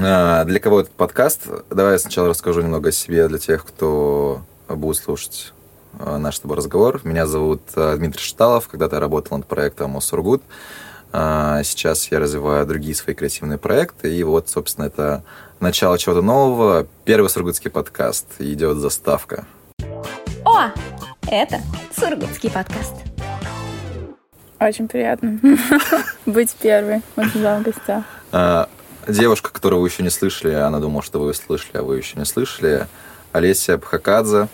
А, для кого этот подкаст? Давай я сначала расскажу немного о себе для тех, кто будет слушать а, наш с тобой разговор. Меня зовут а, Дмитрий Шиталов. Когда-то я работал над проектом Осургут. Сейчас я развиваю другие свои креативные проекты. И вот, собственно, это начало чего-то нового. Первый сургутский подкаст. Идет заставка. О, это сургутский подкаст. Очень приятно быть первой у тебя в гостях девушка, которую вы еще не слышали, она думала, что вы слышали, а вы еще не слышали. Олеся Бхакадзе.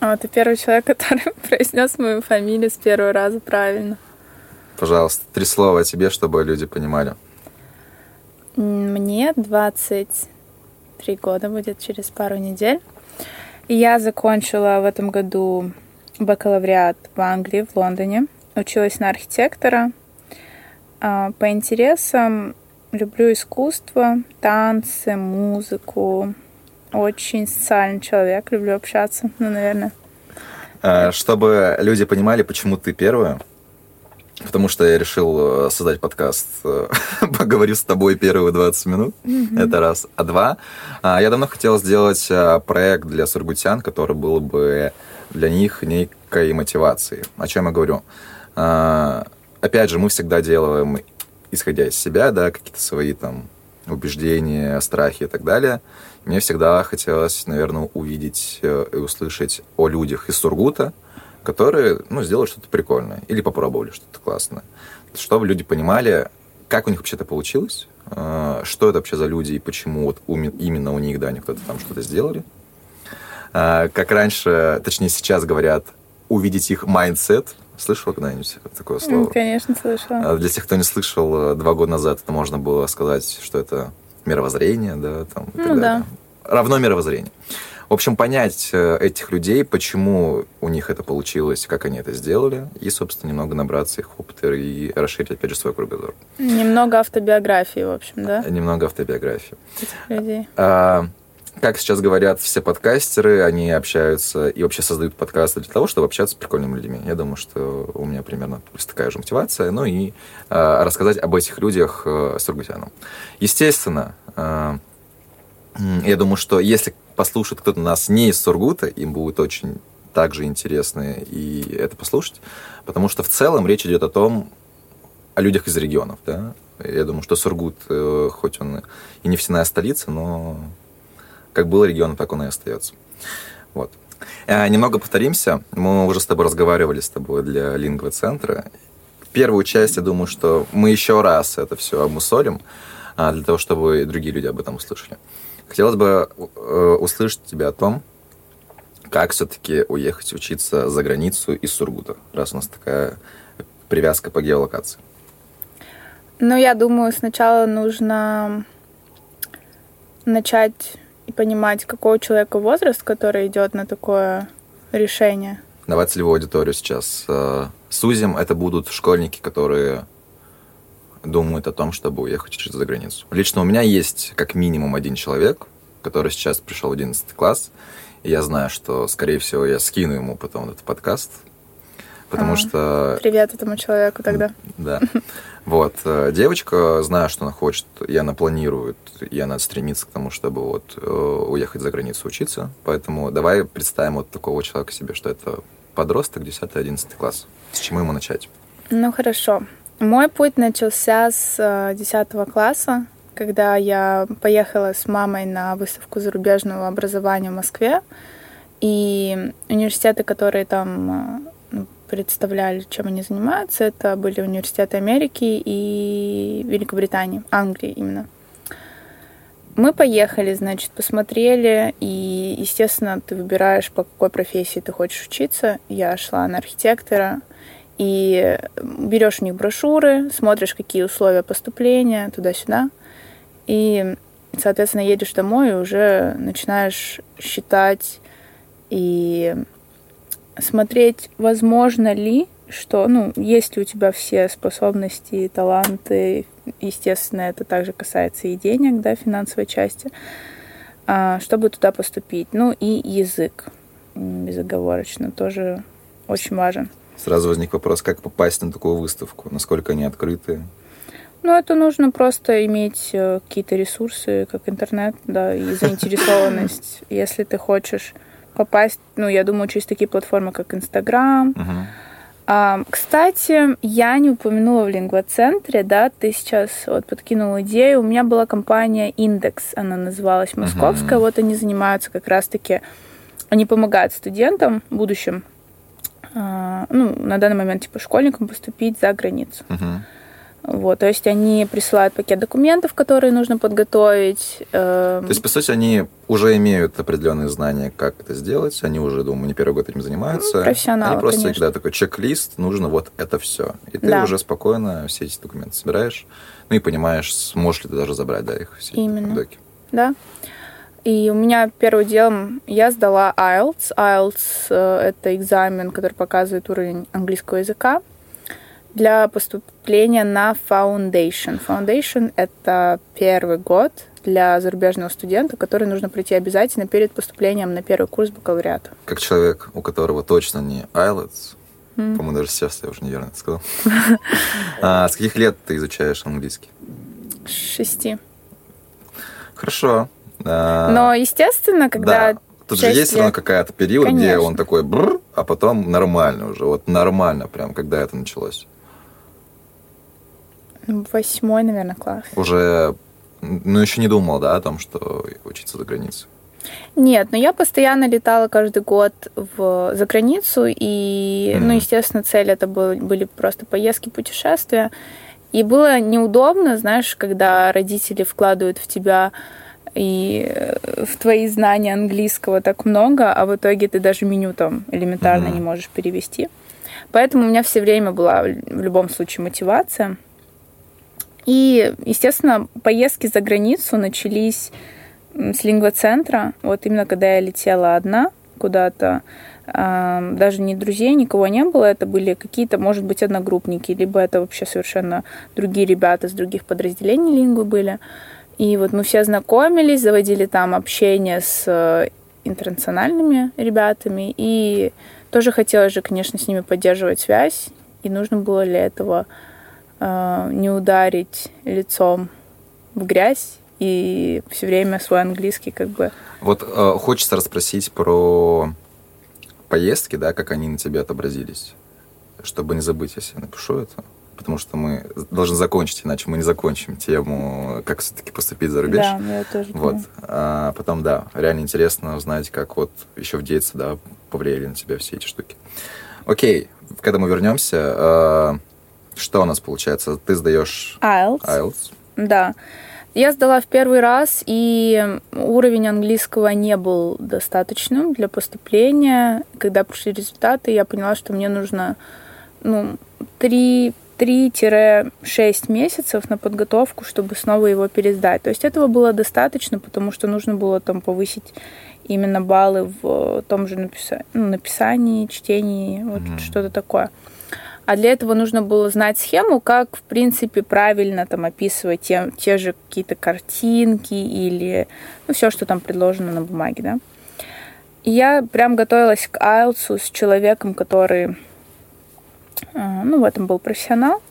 А, ты первый человек, который произнес мою фамилию с первого раза правильно. Пожалуйста, три слова о тебе, чтобы люди понимали. Мне 23 года будет через пару недель. Я закончила в этом году бакалавриат в Англии, в Лондоне. Училась на архитектора. А, по интересам Люблю искусство, танцы, музыку. Очень социальный человек, люблю общаться, ну, наверное. А, чтобы люди понимали, почему ты первая, потому что я решил э, создать подкаст э, «Поговорю с тобой первые 20 минут». Mm-hmm. Это раз. А два, я давно хотел сделать э, проект для сургутян, который был бы для них некой мотивацией. О чем я говорю? Опять же, мы всегда делаем исходя из себя, да, какие-то свои там убеждения, страхи и так далее. Мне всегда хотелось, наверное, увидеть э, и услышать о людях из Сургута, которые, ну, сделали что-то прикольное или попробовали что-то классное. Чтобы люди понимали, как у них вообще это получилось, э, что это вообще за люди и почему вот именно у них, да, они кто-то там что-то сделали. Э, как раньше, точнее сейчас говорят, увидеть их mindset, Слышала когда-нибудь такое слово? Конечно, слышала. А для тех, кто не слышал, э, два года назад это можно было сказать, что это мировоззрение, да, там, ну, так да. Равно мировоззрение. В общем, понять э, этих людей, почему у них это получилось, как они это сделали, и, собственно, немного набраться их опыта и расширить, опять же, свой кругозор. Немного автобиографии, в общем, да? Немного автобиографии. Этих людей. А, как сейчас говорят все подкастеры, они общаются и вообще создают подкасты для того, чтобы общаться с прикольными людьми. Я думаю, что у меня примерно такая же мотивация. Ну и э, рассказать об этих людях э, сургутянам. Естественно, э, я думаю, что если послушает кто-то нас не из Сургута, им будет очень также интересно и это послушать, потому что в целом речь идет о том, о людях из регионов, да. Я думаю, что Сургут, э, хоть он и нефтяная столица, но как был регион, так он и остается. Вот. А, немного повторимся. Мы уже с тобой разговаривали с тобой для лингвоцентра. Первую часть, я думаю, что мы еще раз это все обмусолим, а, для того, чтобы и другие люди об этом услышали. Хотелось бы э, услышать тебя о том, как все-таки уехать учиться за границу из Сургута, раз у нас такая привязка по геолокации. Ну, я думаю, сначала нужно начать понимать, какой у человека возраст, который идет на такое решение. Давай целевую аудиторию сейчас э, сузим. Это будут школьники, которые думают о том, чтобы уехать учиться за границу. Лично у меня есть как минимум один человек, который сейчас пришел в 11 класс, и я знаю, что, скорее всего, я скину ему потом этот подкаст, потому а, что... Привет этому человеку тогда. Да. Вот. Э, девочка, зная, что она хочет, и она планирует, и она стремится к тому, чтобы вот э, уехать за границу учиться. Поэтому давай представим вот такого человека себе, что это подросток, 10-11 класс. С чему ему начать? Ну, хорошо. Мой путь начался с 10 э, класса, когда я поехала с мамой на выставку зарубежного образования в Москве. И университеты, которые там представляли, чем они занимаются. Это были университеты Америки и Великобритании, Англии именно. Мы поехали, значит, посмотрели, и, естественно, ты выбираешь, по какой профессии ты хочешь учиться. Я шла на архитектора, и берешь у них брошюры, смотришь, какие условия поступления, туда-сюда, и, соответственно, едешь домой и уже начинаешь считать и смотреть, возможно ли, что, ну, есть ли у тебя все способности, таланты, естественно, это также касается и денег, да, финансовой части, а, чтобы туда поступить. Ну и язык безоговорочно тоже очень важен. Сразу возник вопрос, как попасть на такую выставку, насколько они открыты? Ну, это нужно просто иметь э, какие-то ресурсы, как интернет, да, и заинтересованность. Если ты хочешь попасть, ну, я думаю, через такие платформы, как Инстаграм. А, Кстати, я не упомянула в лингвоцентре, да, ты сейчас вот подкинул идею. У меня была компания Индекс, она называлась Московская. Вот они занимаются как раз-таки, они помогают студентам будущим, а, ну, на данный момент, типа, школьникам поступить за границу. Мгм. Вот, то есть они присылают пакет документов, которые нужно подготовить. эм, То есть, по сути, они уже имеют определенные знания, как это сделать. Они уже, думаю, не первый год этим занимаются. Ну, профессионалы, Они просто, конечно. да, такой чек-лист, нужно вот это все. И ты Да. уже спокойно все эти документы собираешь. Ну и понимаешь, сможешь ли ты даже забрать, да, их все. Именно. доки. да. И у меня первым делом я сдала IELTS. IELTS э, это экзамен, который показывает уровень английского языка для поступления на Foundation. Foundation это первый год для зарубежного студента, который нужно пройти обязательно перед поступлением на первый курс бакалавриата. Как человек, у которого точно не IELTS, М. по-моему, даже сейчас я уже неверно это сказал. А, С каких лет ты изучаешь английский? С Шести. Хорошо. А, Но, естественно, когда Да. Тут же есть все равно какая-то период, где он такой бррр, а потом нормально уже. Вот нормально прям, когда это началось. Восьмой, наверное, класс. Уже, ну, еще не думал, да, о том, что учиться за границей. Нет, но я постоянно летала каждый год в, за границу, и, Мгм. ну, естественно, цель это был- были просто поездки, путешествия. И было неудобно, знаешь, когда родители вкладывают в тебя и э, в твои знания английского так много, а в итоге ты даже меню там элементарно Мгм. не можешь перевести. Поэтому у меня все время была в любом случае мотивация. И, естественно, поездки за границу начались с лингвоцентра. Вот именно когда я летела одна куда-то, даже ни друзей, никого не было. Это были какие-то, может быть, одногруппники, либо это вообще совершенно другие ребята с других подразделений лингвы были. И вот мы все знакомились, заводили там общение с э, интернациональными ребятами. И тоже хотелось же, конечно, с ними поддерживать связь. И нужно было для этого не ударить лицом в грязь и все время свой английский как бы... Вот э, хочется расспросить про поездки, да, как они на тебе отобразились. Чтобы не забыть, если я напишу это. Потому что мы должны закончить, иначе мы не закончим тему, как все-таки поступить за рубеж. Да, я тоже Вот. думаю. А потом, да, реально интересно узнать, как вот еще в детстве, да, повлияли на тебя все эти штуки. Окей, когда мы вернемся, э, что у нас получается? Ты сдаешь IELTS. IELTS. Да. Я сдала в первый раз, и уровень английского не был достаточным для поступления. Когда пришли результаты, я поняла, что мне нужно ну, 3 3-6 месяцев на подготовку, чтобы снова его пересдать. То есть этого было достаточно, потому что нужно было там повысить именно баллы в том же написа- ну, написании, чтении, вот Мгм. что-то такое. А для этого нужно было знать схему, как, в принципе, правильно там описывать те, те же какие-то картинки или ну, все, что там предложено на бумаге, да. И я прям готовилась к IELTS с человеком, который, э, ну, в этом был профессионал,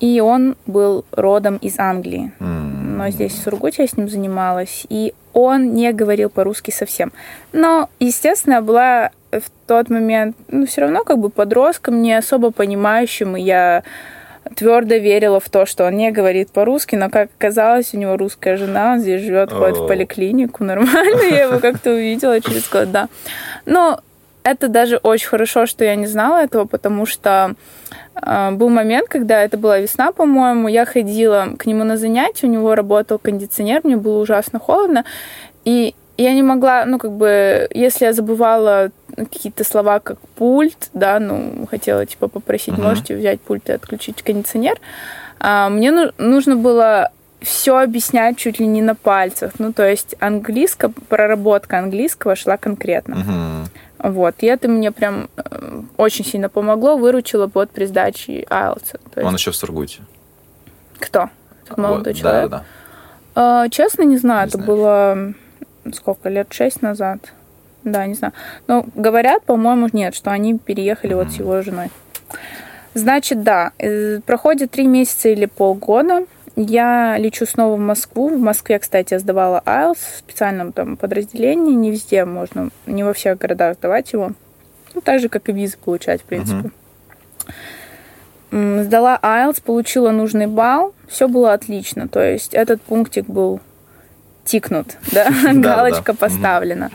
и он был родом из Англии. Но здесь в Сургуте я с ним занималась, и он не говорил по-русски совсем. Но, естественно, была в тот момент, ну, все равно как бы подростком, не особо понимающим, и я твердо верила в то, что он не говорит по-русски, но, как оказалось, у него русская жена, он здесь живет, ходит в поликлинику, нормально, я его как-то увидела через год, да. Но это даже очень хорошо, что я не знала этого, потому что э, был момент, когда это была весна, по-моему, я ходила к нему на занятия, у него работал кондиционер, мне было ужасно холодно, и я не могла, ну, как бы, если я забывала какие-то слова, как пульт, да, ну, хотела, типа, попросить, Мгм. можете взять пульт и отключить кондиционер, а, мне ну- нужно было все объяснять чуть ли не на пальцах. Ну, то есть английское, проработка английского шла конкретно. Мгм. Вот. И это мне прям э, очень сильно помогло, выручило под при сдаче IELTS. То Он есть еще в Сургуте. кто? Этот молодой Вот, человек? Да, да, А, честно, не знаю. Не это знаешь. было сколько, лет шесть назад? Да, не знаю. Но говорят, по-моему, нет, что они переехали вот с его женой. Значит, да, э, проходит три месяца или полгода. Я лечу снова в Москву. В Москве, кстати, я сдавала IELTS в специальном там подразделении. Не везде можно, не во всех городах сдавать его. Ну, так же, как и визы получать, в принципе. М, Сдала IELTS, получила нужный балл. Все было отлично. То есть этот пунктик был тикнут, да, галочка поставлена.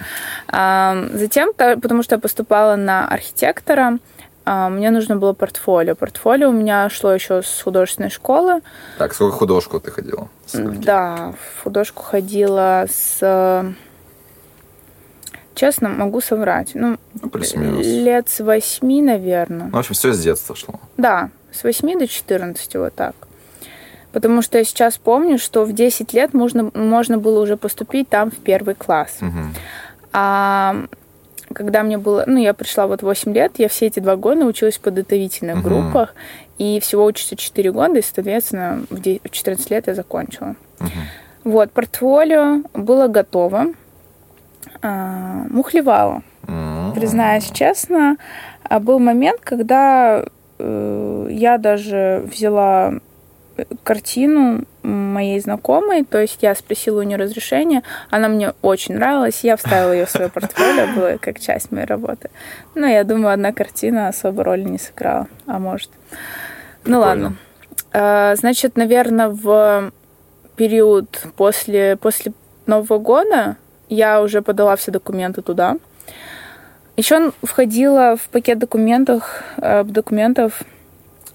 А, Затем, потому что я поступала на архитектора, а, мне нужно было портфолио. Портфолио у меня шло еще с художественной школы. Так, сколько художку ты ходила? Сколько? Да, в художку ходила с... Честно, могу соврать. Ну, Ну, плюс-минус. лет с восьми, наверное. Ну, в общем, все с детства шло. Да, с 8 до 14, вот так. Потому что я сейчас помню, что в 10 лет можно, можно было уже поступить там в первый класс. Мгм. А когда мне было... Ну, я пришла вот 8 лет, я все эти два года училась в подготовительных Мгм. группах. И всего учится 4 года, и, соответственно, в де- в 14 лет я закончила. Мгм. Вот, портфолио было готово. А, мухлевала. М. Признаюсь честно, а был момент, когда э, я даже взяла картину моей знакомой, то есть я спросила у нее разрешение, она мне очень нравилась, я вставила ее в свое портфолио, было как часть моей работы. Но я думаю, одна картина особо роли не сыграла, а может. Ну Прикольно. ладно. А, Значит, наверное, в период после, после Нового года я уже подала все документы туда. Еще входило в пакет документов, э, документов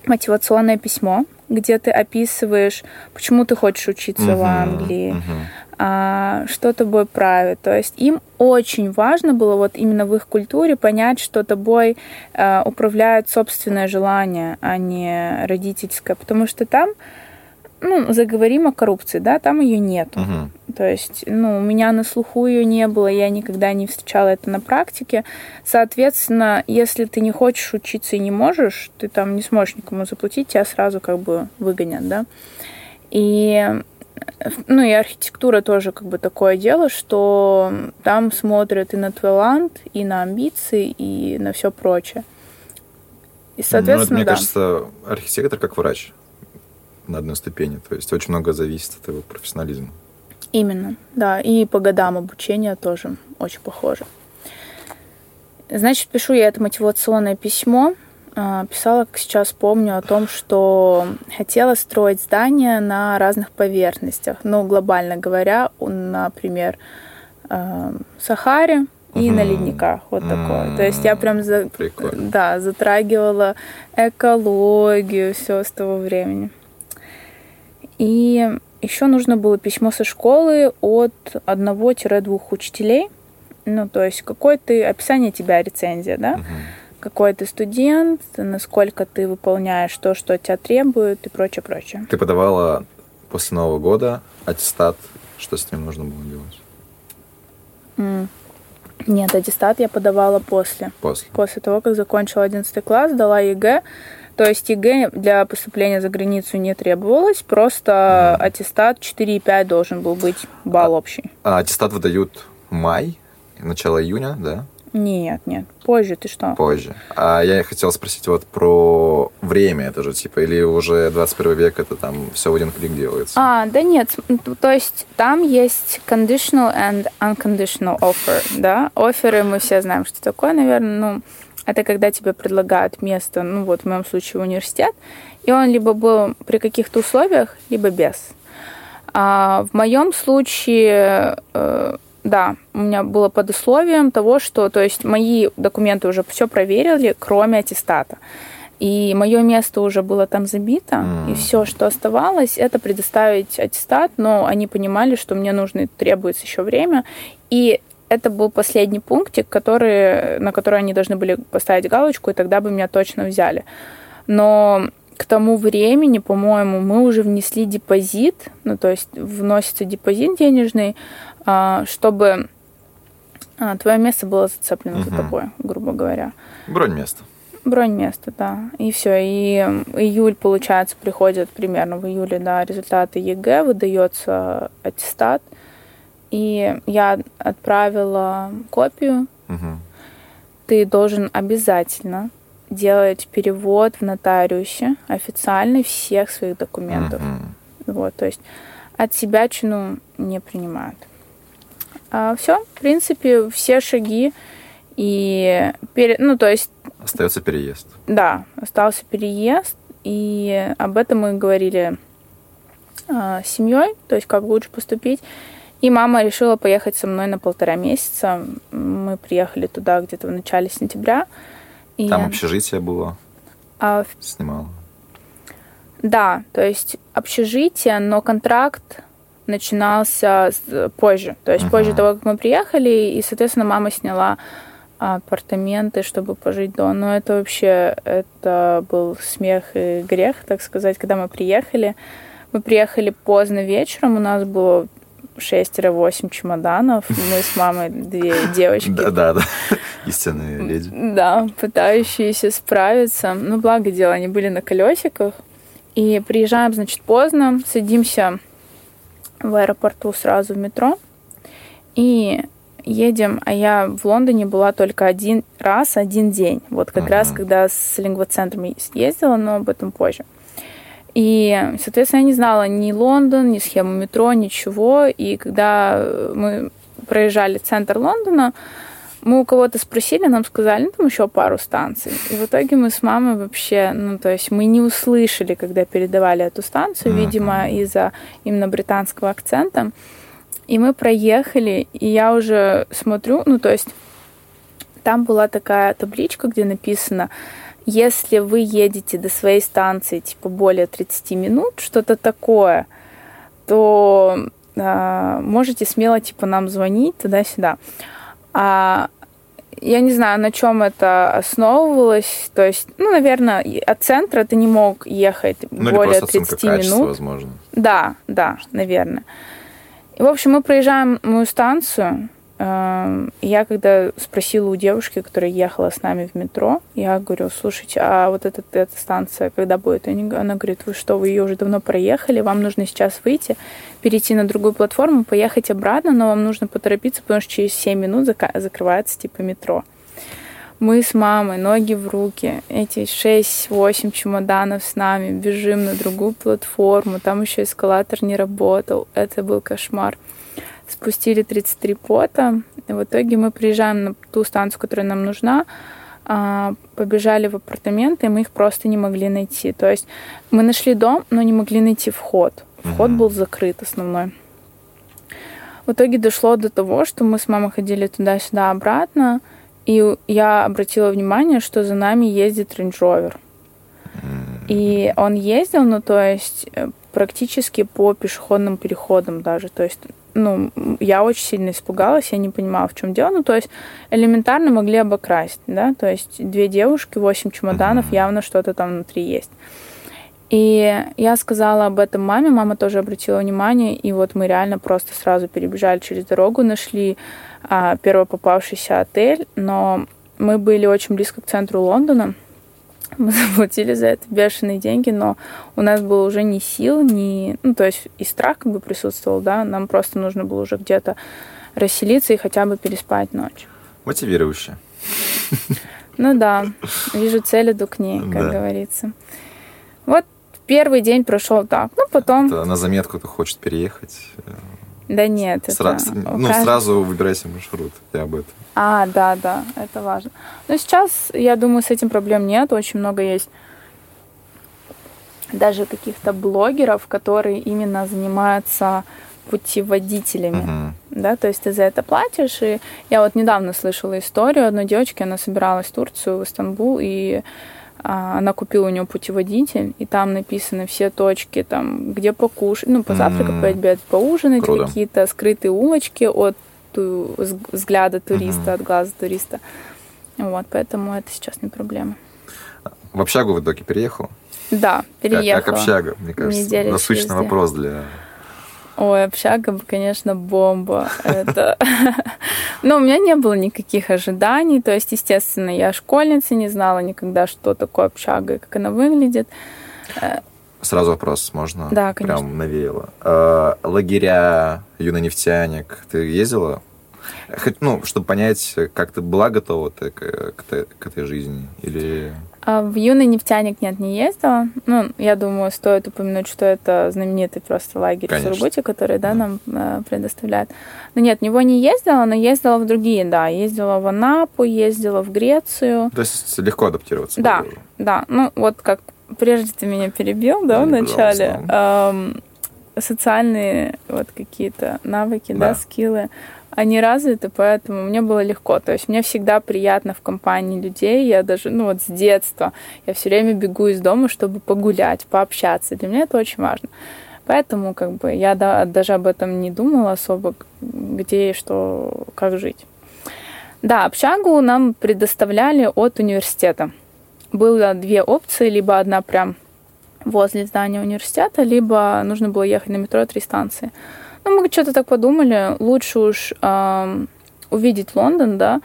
мотивационное письмо, где ты описываешь, почему ты хочешь учиться в Мгм. Англии, Мгм. а, что тобой правит. То есть им очень важно было вот именно в их культуре понять, что тобой э, управляет собственное желание, а не родительское, потому что там, ну, заговорим о коррупции, да, там ее нет. Мгм. То есть, ну, у меня на слуху ее не было, я никогда не встречала это на практике. Соответственно, если ты не хочешь учиться и не можешь, ты там не сможешь никому заплатить, тебя сразу как бы выгонят, да. И ну и архитектура тоже как бы такое дело, что там смотрят и на талант, и на амбиции, и на все прочее. И, Ну, это, соответственно, мне да. кажется, архитектор как врач на одной ступени. То есть очень много зависит от его профессионализма. Именно, да. И по годам обучения тоже очень похоже. Значит, пишу я это мотивационное письмо. А, Писала, как сейчас помню, о том, что хотела строить здания на разных поверхностях. Ну, глобально говоря, например, э, Сахаре и на ледниках. Вот такое. То есть я прям за- Прикольно. да, затрагивала экологию, все с того времени. И еще нужно было письмо со школы от одного-двух учителей. Ну, то есть какое ты описание тебя, рецензия, да? Мгм. Какой ты студент, насколько ты выполняешь то, что от тебя требуют и прочее, прочее. Ты подавала после Нового года аттестат. Что с ним нужно было делать? М. Нет, аттестат я подавала после. После. После того, как закончила 11 класс, сдала ЕГЭ. То есть ЕГЭ для поступления за границу не требовалось, просто Мгм. аттестат 4,5 должен был быть балл общий. А аттестат выдают май, начало июня, да? Нет, нет, позже, ты что? Позже. А я хотел спросить вот про время это же, типа, или уже 21 век это там все в один клик делается? А, да нет, то есть там есть conditional and unconditional offer, да? Оферы мы все знаем, что такое, наверное, ну, это когда тебе предлагают место, ну вот в моем случае университет, и он либо был при каких-то условиях, либо без. А в моем случае, э, да, у меня было под условием того, что, то есть мои документы уже все проверили, кроме аттестата. И мое место уже было там забито, М. и все, что оставалось, это предоставить аттестат, но они понимали, что мне нужно требуется еще время. И это был последний пунктик, который, на который они должны были поставить галочку, и тогда бы меня точно взяли. Но к тому времени, по-моему, мы уже внесли депозит, ну, то есть вносится депозит денежный, а, чтобы а, твое место было зацеплено за Мгм. тобой, грубо говоря. Бронь места. Бронь места, да. И все. И июль, получается, приходят примерно в июле, да, результаты ЕГЭ, выдается аттестат. И я отправила копию. Мгм. Ты должен обязательно делать перевод в нотариусе официальный всех своих документов. Мгм. Вот, то есть отсебятину не принимают. А все, в принципе, все шаги и пере... ну то есть Остается переезд. да, остался переезд, и об этом мы говорили а, с семьей, то есть как лучше поступить. И мама решила поехать со мной на полтора месяца. Мы приехали туда где-то в начале сентября. И Там я- общежитие было, а, снимала. да, то есть общежитие, но контракт начинался позже. То есть Мгм. позже того, как мы приехали, и, соответственно, мама сняла апартаменты, чтобы пожить до. Но это вообще, это был смех и грех, так сказать, когда мы приехали. Мы приехали поздно вечером, у нас было 6-8 чемоданов. Мы с мамой две девочки. Да, да, да. Истинные леди. Да, пытающиеся справиться. Ну, благо дело, они были на колесиках. И приезжаем, значит, поздно, садимся в аэропорту сразу в метро и едем. А я в Лондоне была только один раз, один день. Вот как Мгм. раз, когда с лингвоцентром ездила, но об этом позже. И, соответственно, я не знала ни Лондон, ни схему метро, ничего. И когда мы проезжали центр Лондона, мы у кого-то спросили, нам сказали, ну, там еще пару станций. И в итоге мы с мамой вообще, ну, то есть мы не услышали, когда передавали эту станцию, Мгм. видимо, из-за именно британского акцента. И мы проехали, и я уже смотрю, ну, то есть там была такая табличка, где написано, если вы едете до своей станции, типа, более 30 минут, что-то такое, то а, можете смело, типа, нам звонить туда-сюда. А я не знаю, на чем это основывалось. То есть, ну, наверное, от центра ты не мог ехать Ну или более оценка 30 качества, минут. возможно. Да, да, наверное. И, в общем, мы проезжаем мою станцию. Эм, Я когда спросила у девушки, которая ехала с нами в метро, я говорю, слушайте, а вот эта, эта станция когда будет? Она говорит, вы что, вы ее уже давно проехали, вам нужно сейчас выйти, перейти на другую платформу, поехать обратно, но вам нужно поторопиться, потому что через 7 минут зака- закрывается типа метро. Мы с мамой, ноги в руки, эти 6-8 чемоданов с нами, бежим на другую платформу, там еще эскалатор не работал, это был кошмар. Спустили 33 пота, и в итоге мы приезжаем на ту станцию, которая нам нужна, а, побежали в апартаменты, и мы их просто не могли найти. То есть мы нашли дом, но не могли найти вход. Вход был закрыт основной. В итоге дошло до того, что мы с мамой ходили туда-сюда обратно, и я обратила внимание, что за нами ездит Range Rover. И он ездил, ну, то есть э, практически по пешеходным переходам даже. То есть, ну, я очень сильно испугалась, я не понимала, в чем дело. Ну, то есть элементарно могли обокрасть, да, то есть две девушки, восемь чемоданов, Мгм. явно что-то там внутри есть. И я сказала об этом маме, мама тоже обратила внимание, и вот мы реально просто сразу перебежали через дорогу, нашли а, первый попавшийся отель, но мы были очень близко к центру Лондона, мы заплатили за это бешеные деньги, но у нас было уже ни сил, ни... Ну, то есть и страх как бы присутствовал, да, нам просто нужно было уже где-то расселиться и хотя бы переспать ночь. Мотивирующе. Ну да, вижу цель, иду к ней, как Да. говорится. Вот первый день прошел так. Ну, потом... Это на заметку кто хочет переехать. Да нет, сра- это... Ну, кажд- сразу выбирайте маршрут. Я об этом. А, да, да, это важно. Но сейчас, я думаю, с этим проблем нет. Очень много есть даже каких-то блогеров, которые именно занимаются путеводителями. Мгм. Да, то есть ты за это платишь. И я вот недавно слышала историю одной девочки, она собиралась в Турцию, в Истанбул, и она купила у него путеводитель, и там написаны все точки, там, где покушать, ну, позавтракать, М. пообедать, поужинать, Круто. какие-то скрытые улочки от ту- взг- взгляда туриста, Мгм. от глаза туриста. Вот, поэтому это сейчас не проблема. В общагу в итоге переехал? Да, Как, переехала. как общага, мне кажется. Насущный вопрос для... Ой, общага, конечно, бомба. Это... Но у меня не было никаких ожиданий. То есть, естественно, я школьница, не знала никогда, что такое общага и как она выглядит. Сразу вопрос можно? Да, конечно. Прям навеяло. Э, лагеря, юный нефтяник. Ты ездила Хоть, ну, чтобы понять, как ты была готова ты к, к, к этой жизни? Или... А в юный нефтяник нет, не ездила. Ну, я думаю, стоит упомянуть, что это знаменитый просто лагерь Конечно. в Сургуте, который, да, да. нам э, предоставляет. Но нет, в него не ездила, но ездила в другие, да. Ездила в Анапу, ездила в Грецию. То есть легко адаптироваться? Да, было. да. Ну, вот как прежде ты меня перебил, да, да в начале. Эм, социальные вот какие-то навыки, да, да скиллы они развиты, поэтому мне было легко. То есть мне всегда приятно в компании людей. Я даже, ну вот с детства, я все время бегу из дома, чтобы погулять, пообщаться. Для меня это очень важно. Поэтому как бы я да, даже об этом не думала особо, где и что, как жить. Да, общагу нам предоставляли от университета. Было две опции, либо одна прям возле здания университета, либо нужно было ехать на метро три станции. Ну, мы что-то так подумали, лучше уж э, увидеть Лондон, да,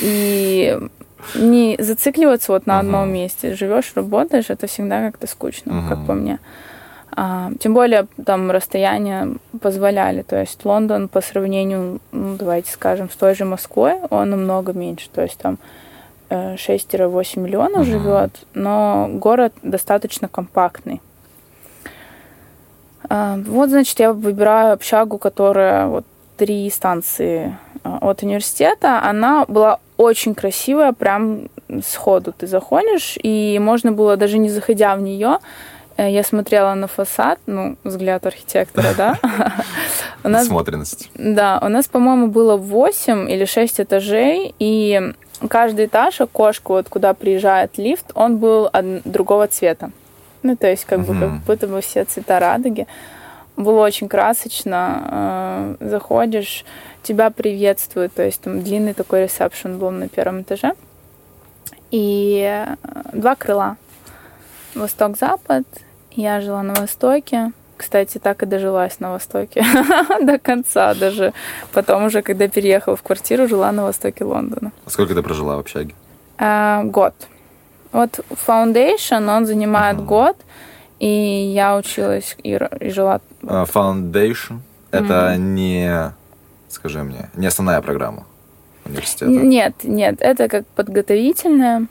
и не зацикливаться вот на одном uh-huh. месте. Живешь, работаешь, это всегда как-то скучно, uh-huh. как по мне. А, тем более там расстояния позволяли. То есть Лондон по сравнению, ну, давайте скажем, с той же Москвой, он намного меньше. То есть там 6-8 э, миллионов uh-huh. живет, но город достаточно компактный. А, вот, значит, я выбираю общагу, которая вот три станции а, от университета. Она была очень красивая, прям сходу ты заходишь, и можно было даже не заходя в нее, э, я смотрела на фасад, ну, взгляд архитектора, да. Насмотренность. Да, у нас, по-моему, было 8 или 6 этажей, и каждый этаж, окошко, вот куда приезжает лифт, он был другого цвета. Ну, то есть, как бы, как будто бы все цвета радуги. Было очень красочно. Э, заходишь, тебя приветствуют. То есть, там длинный такой ресепшн был на первом этаже. И э, два крыла. Восток-запад. Я жила на Востоке. Кстати, так и дожилась на Востоке до конца даже. Потом уже, когда переехала в квартиру, жила на Востоке Лондона. Сколько ты прожила в общаге? А, год. Вот Foundation, он занимает uh-huh. год, и я училась и, и жила... Uh, foundation — это uh-huh. не, скажи мне, не основная программа университета? Нет, нет, это как подготовительная,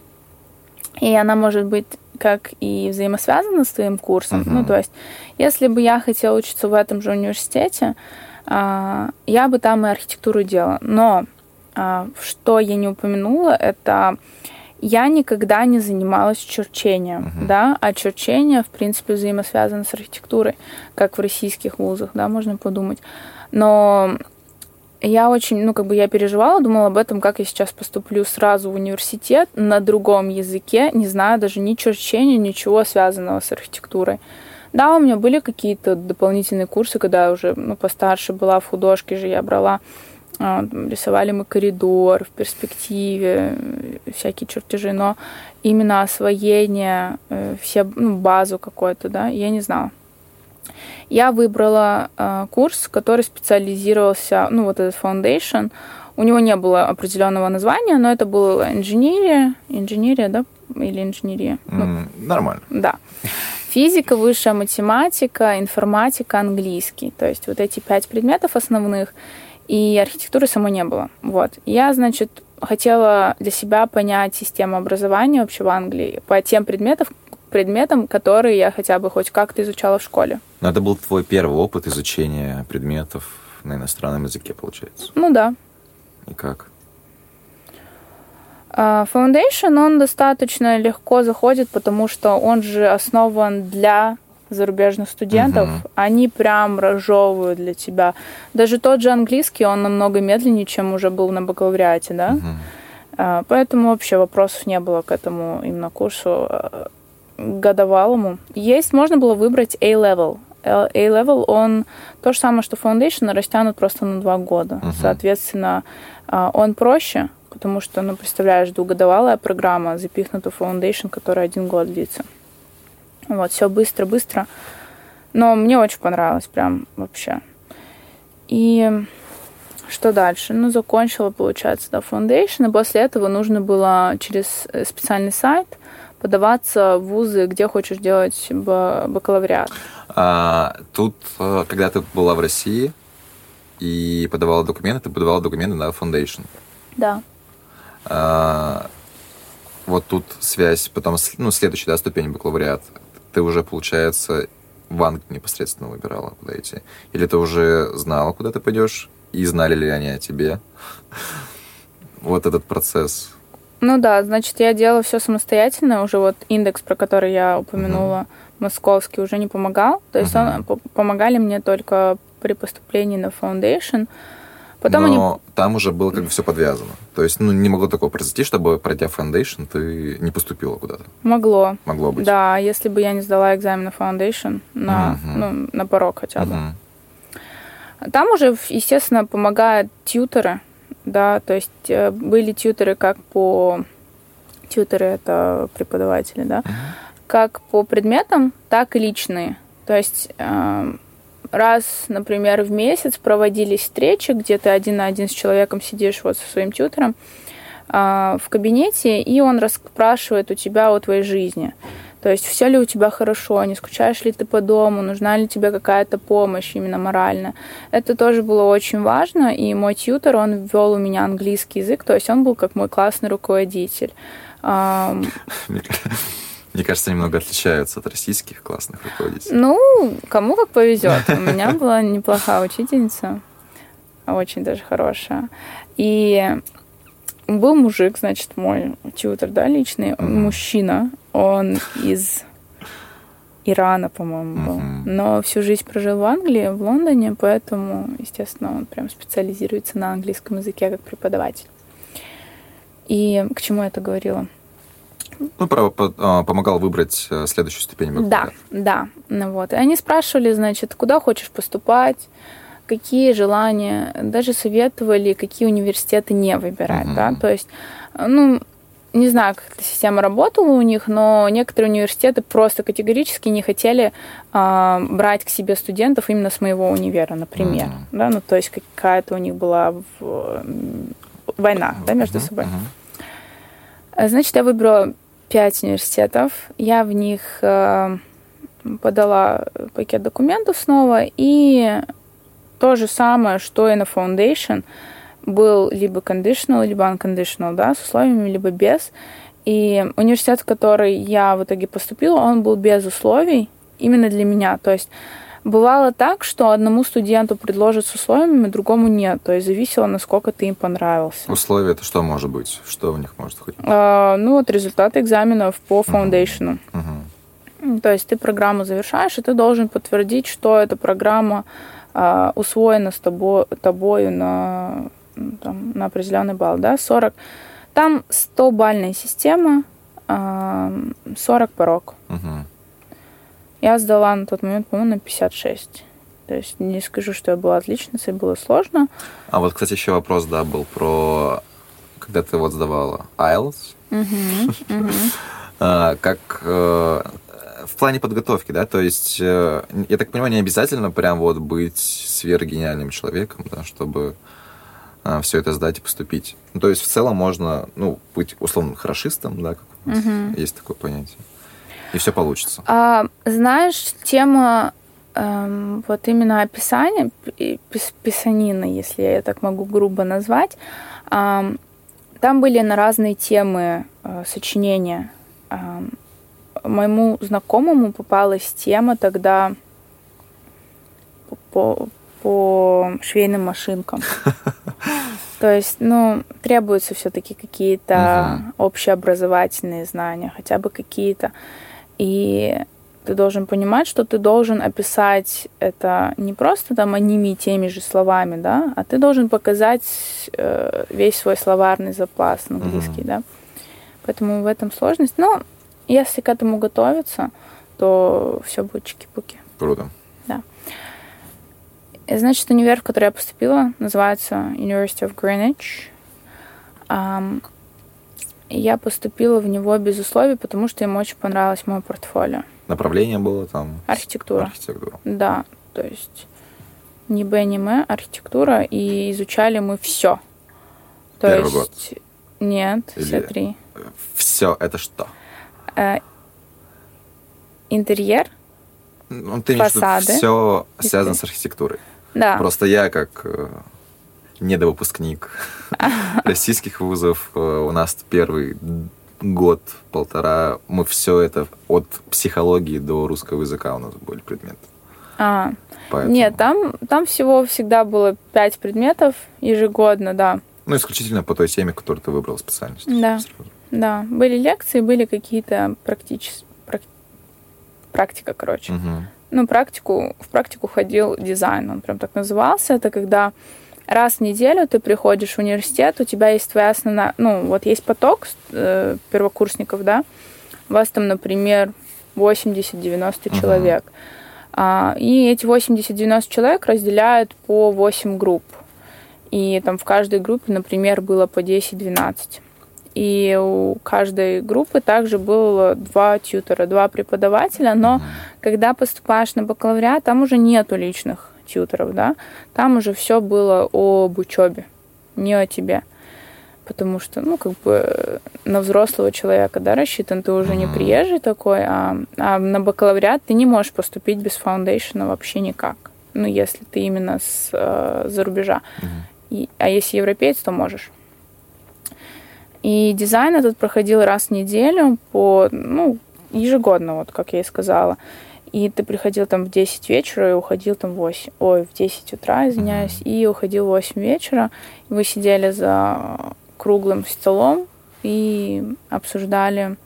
и она может быть как и взаимосвязана с твоим курсом. Uh-huh. Ну, то есть, если бы я хотела учиться в этом же университете, а, я бы там и архитектуру делала. Но а, что я не упомянула, это я никогда не занималась черчением, uh-huh. да, а черчение, в принципе, взаимосвязано с архитектурой, как в российских вузах, да, можно подумать. Но я очень, ну, как бы я переживала, думала об этом, как я сейчас поступлю сразу в университет на другом языке, не знаю даже ни черчения, ничего связанного с архитектурой. Да, у меня были какие-то дополнительные курсы, когда я уже ну, постарше была в художке же, я брала рисовали мы коридор в перспективе, всякие чертежи, но именно освоение, э, все, ну, базу какой-то, да, я не знала. Я выбрала э, курс, который специализировался, ну, вот этот foundation. У него не было определенного названия, но это была инженерия, инженерия, да, или инженерия. Mm, ну, нормально. Да. Физика, высшая математика, информатика, английский. То есть вот эти пять предметов основных – и архитектуры самой не было. Вот. Я, значит, хотела для себя понять систему образования вообще в Англии по тем предметам, предметам, которые я хотя бы хоть как-то изучала в школе. Но это был твой первый опыт изучения предметов на иностранном языке, получается? Ну да. И как? А, Foundation, он достаточно легко заходит, потому что он же основан для зарубежных студентов, угу. они прям разжевывают для тебя. Даже тот же английский, он намного медленнее, чем уже был на бакалавриате, да? Угу. Поэтому вообще вопросов не было к этому именно курсу э, годовалому. Есть, можно было выбрать A-level. A-level, он то же самое, что Foundation, растянут просто на два года. Uh-huh. Соответственно, а, он проще, потому что, ну, представляешь, двухгодовалая программа запихнута в Foundation, которая один год длится. Вот, все быстро-быстро. Но мне очень понравилось прям вообще. И что дальше? Ну, закончила, получается, да, foundation, и после этого нужно было через э, специальный сайт подаваться в вузы, где хочешь делать бакалавриат. А, тут, э, когда ты была в России, и подавала документы, ты подавала документы на Foundation. Да. А, вот тут связь, потом, ну, следующая, да, ступень бакалавриат. Ты уже, получается, Англии непосредственно выбирала, куда идти? Или ты уже знала, куда ты пойдешь? И знали ли они о тебе? Вот этот процесс. Ну да, значит, я делала все самостоятельно. Уже вот индекс, про который я упомянула, московский, уже не помогал. То есть Мгм. он, по- помогали мне только при поступлении на Foundation. Потом они Но там уже было как бы все подвязано. То есть, ну, не могло такого произойти, чтобы, пройдя Foundation, ты не поступила куда-то. могло. Могло быть. Да, если бы я не сдала экзамен на Foundation, на, ну, на порог хотя бы. Мгм. Там уже, естественно, помогают тьютеры, да, то есть э, были тьютеры как по... Тьютеры — это преподаватели, да, как по предметам, так и личные. То есть э, раз, например, в месяц проводились встречи, где ты один на один с человеком сидишь вот со своим тьютером э, в кабинете, и он расспрашивает у тебя о твоей жизни. То есть все ли у тебя хорошо, не скучаешь ли ты по дому, нужна ли тебе какая-то помощь именно моральная. Это тоже было очень важно, и мой тьютер, он ввел у меня английский язык, то есть он был как мой классный руководитель. Мне кажется, немного отличаются от российских классных руководителей. Ну, кому как повезет. У меня была неплохая учительница, очень даже хорошая. И был мужик, значит, мой тьютер, да, личный, Мгм. мужчина. Он из Ирана, по-моему, был. Мгм. Но всю жизнь прожил в Англии, в Лондоне, поэтому, естественно, он прям специализируется на английском языке как преподаватель. И к чему я это говорила? Ну, по- а, помогал выбрать э, следующую ступень Да, да. Ну вот. И они спрашивали, значит, куда хочешь поступать, какие желания, даже советовали, какие университеты не выбирать, Мгм. да. То есть, ну, не знаю, как эта система работала у них, но некоторые университеты просто категорически не хотели а, брать к себе студентов именно с моего универа, например. Мгм. Да, ну, то есть какая-то у них была в- м, война, да, между Мгм, собой. Э, Значит, я выбрала пять университетов. Я в них э, подала пакет документов снова. И то же самое, что и на Foundation, был либо conditional, либо unconditional, да, с условиями, либо без. И университет, в который я в итоге поступила, он был без условий именно для меня. То есть бывало так, что одному студенту предложат с условиями, другому нет. То есть зависело, насколько ты им понравился. Условия это что может быть? Что у них может быть? А, ну вот результаты экзаменов по фаундейшну. Мгм. М, То есть ты программу завершаешь, и ты должен подтвердить, что эта программа а, усвоена с тобой, тобою на, там, на определенный балл, да, 40. Там 100-бальная система, а, 40 порог. Мгм. Я сдала на тот момент, по-моему, на 56. То есть не скажу, что я была отличницей, было сложно. А вот, кстати, еще вопрос, да, был про... Когда ты вот сдавала IELTS, а, как э, в плане подготовки, да, то есть, э, я так понимаю, не обязательно прям вот быть сверхгениальным человеком, да, чтобы все это сдать и поступить. Ну, то есть, в целом можно, ну, быть условным хорошистом, да, как у нас Мгм. есть такое понятие. И все получится. А, знаешь, тема эм, вот именно описания, пи- пис- писанина, если я так могу грубо назвать, ам, там были на разные темы э, сочинения. Ам, моему знакомому попалась тема тогда по, по швейным машинкам. То есть, ну, требуются все-таки какие-то общеобразовательные знания, хотя бы какие-то. И ты должен понимать, что ты должен описать это не просто там одними и теми же словами, да, а ты должен показать э, весь свой словарный запас английский, Мгм. да. Поэтому в этом сложность. Но если к этому готовиться, то все будет чики-пуки. Круто. И, Значит, универ, в который я поступила, называется University of Greenwich. И я поступила в него без условий, потому что им очень понравилось мое портфолио. Направление было там... Архитектура. Архитектура. Да, то есть не Б, не М, архитектура, и изучали мы все. То Первый есть нет, все Или- три. Все это что? Э, интерьер, Ну, ты Фасады. все связано с архитектурой. Да. Просто я как э, недовыпускник российских вузов, э, у нас первый год, полтора, мы все это от психологии до русского языка у нас были предметы. А, Поэтому- Нет, там, там всего всегда было пять предметов ежегодно, да. Ну, исключительно по той теме, которую ты выбрал специальность. Да. Сразу. Да, были лекции, были какие-то практические... Практика, короче. Мгм. ну, практику, в практику ходил дизайн, он прям так назывался. Это когда раз в неделю ты приходишь в университет, у тебя есть твоя основная, ну, вот есть поток э, первокурсников, да, у вас там, например, 80-90 Мгм. человек. А, и эти 80-90 человек разделяют по 8 групп. И там в каждой группе, например, было по 10-12. И у каждой группы также было два тьютера, два преподавателя, но когда поступаешь на бакалавриат, там уже нету личных тьютеров, да, там уже все было об учебе, не о тебе. Потому что, ну, как бы на взрослого человека, да, рассчитан, ты уже не приезжий такой, а, а на бакалавриат ты не можешь поступить без фаундейшена вообще никак. Ну, если ты именно с, э, за рубежа. И- а если европеец, то можешь. И дизайн этот проходил раз в неделю по, ну, ежегодно, вот как я и сказала. И ты приходил там в 10 вечера и уходил там в 8, ой, в 10 утра, извиняюсь, и уходил в 8 вечера. И вы сидели за круглым столом и обсуждали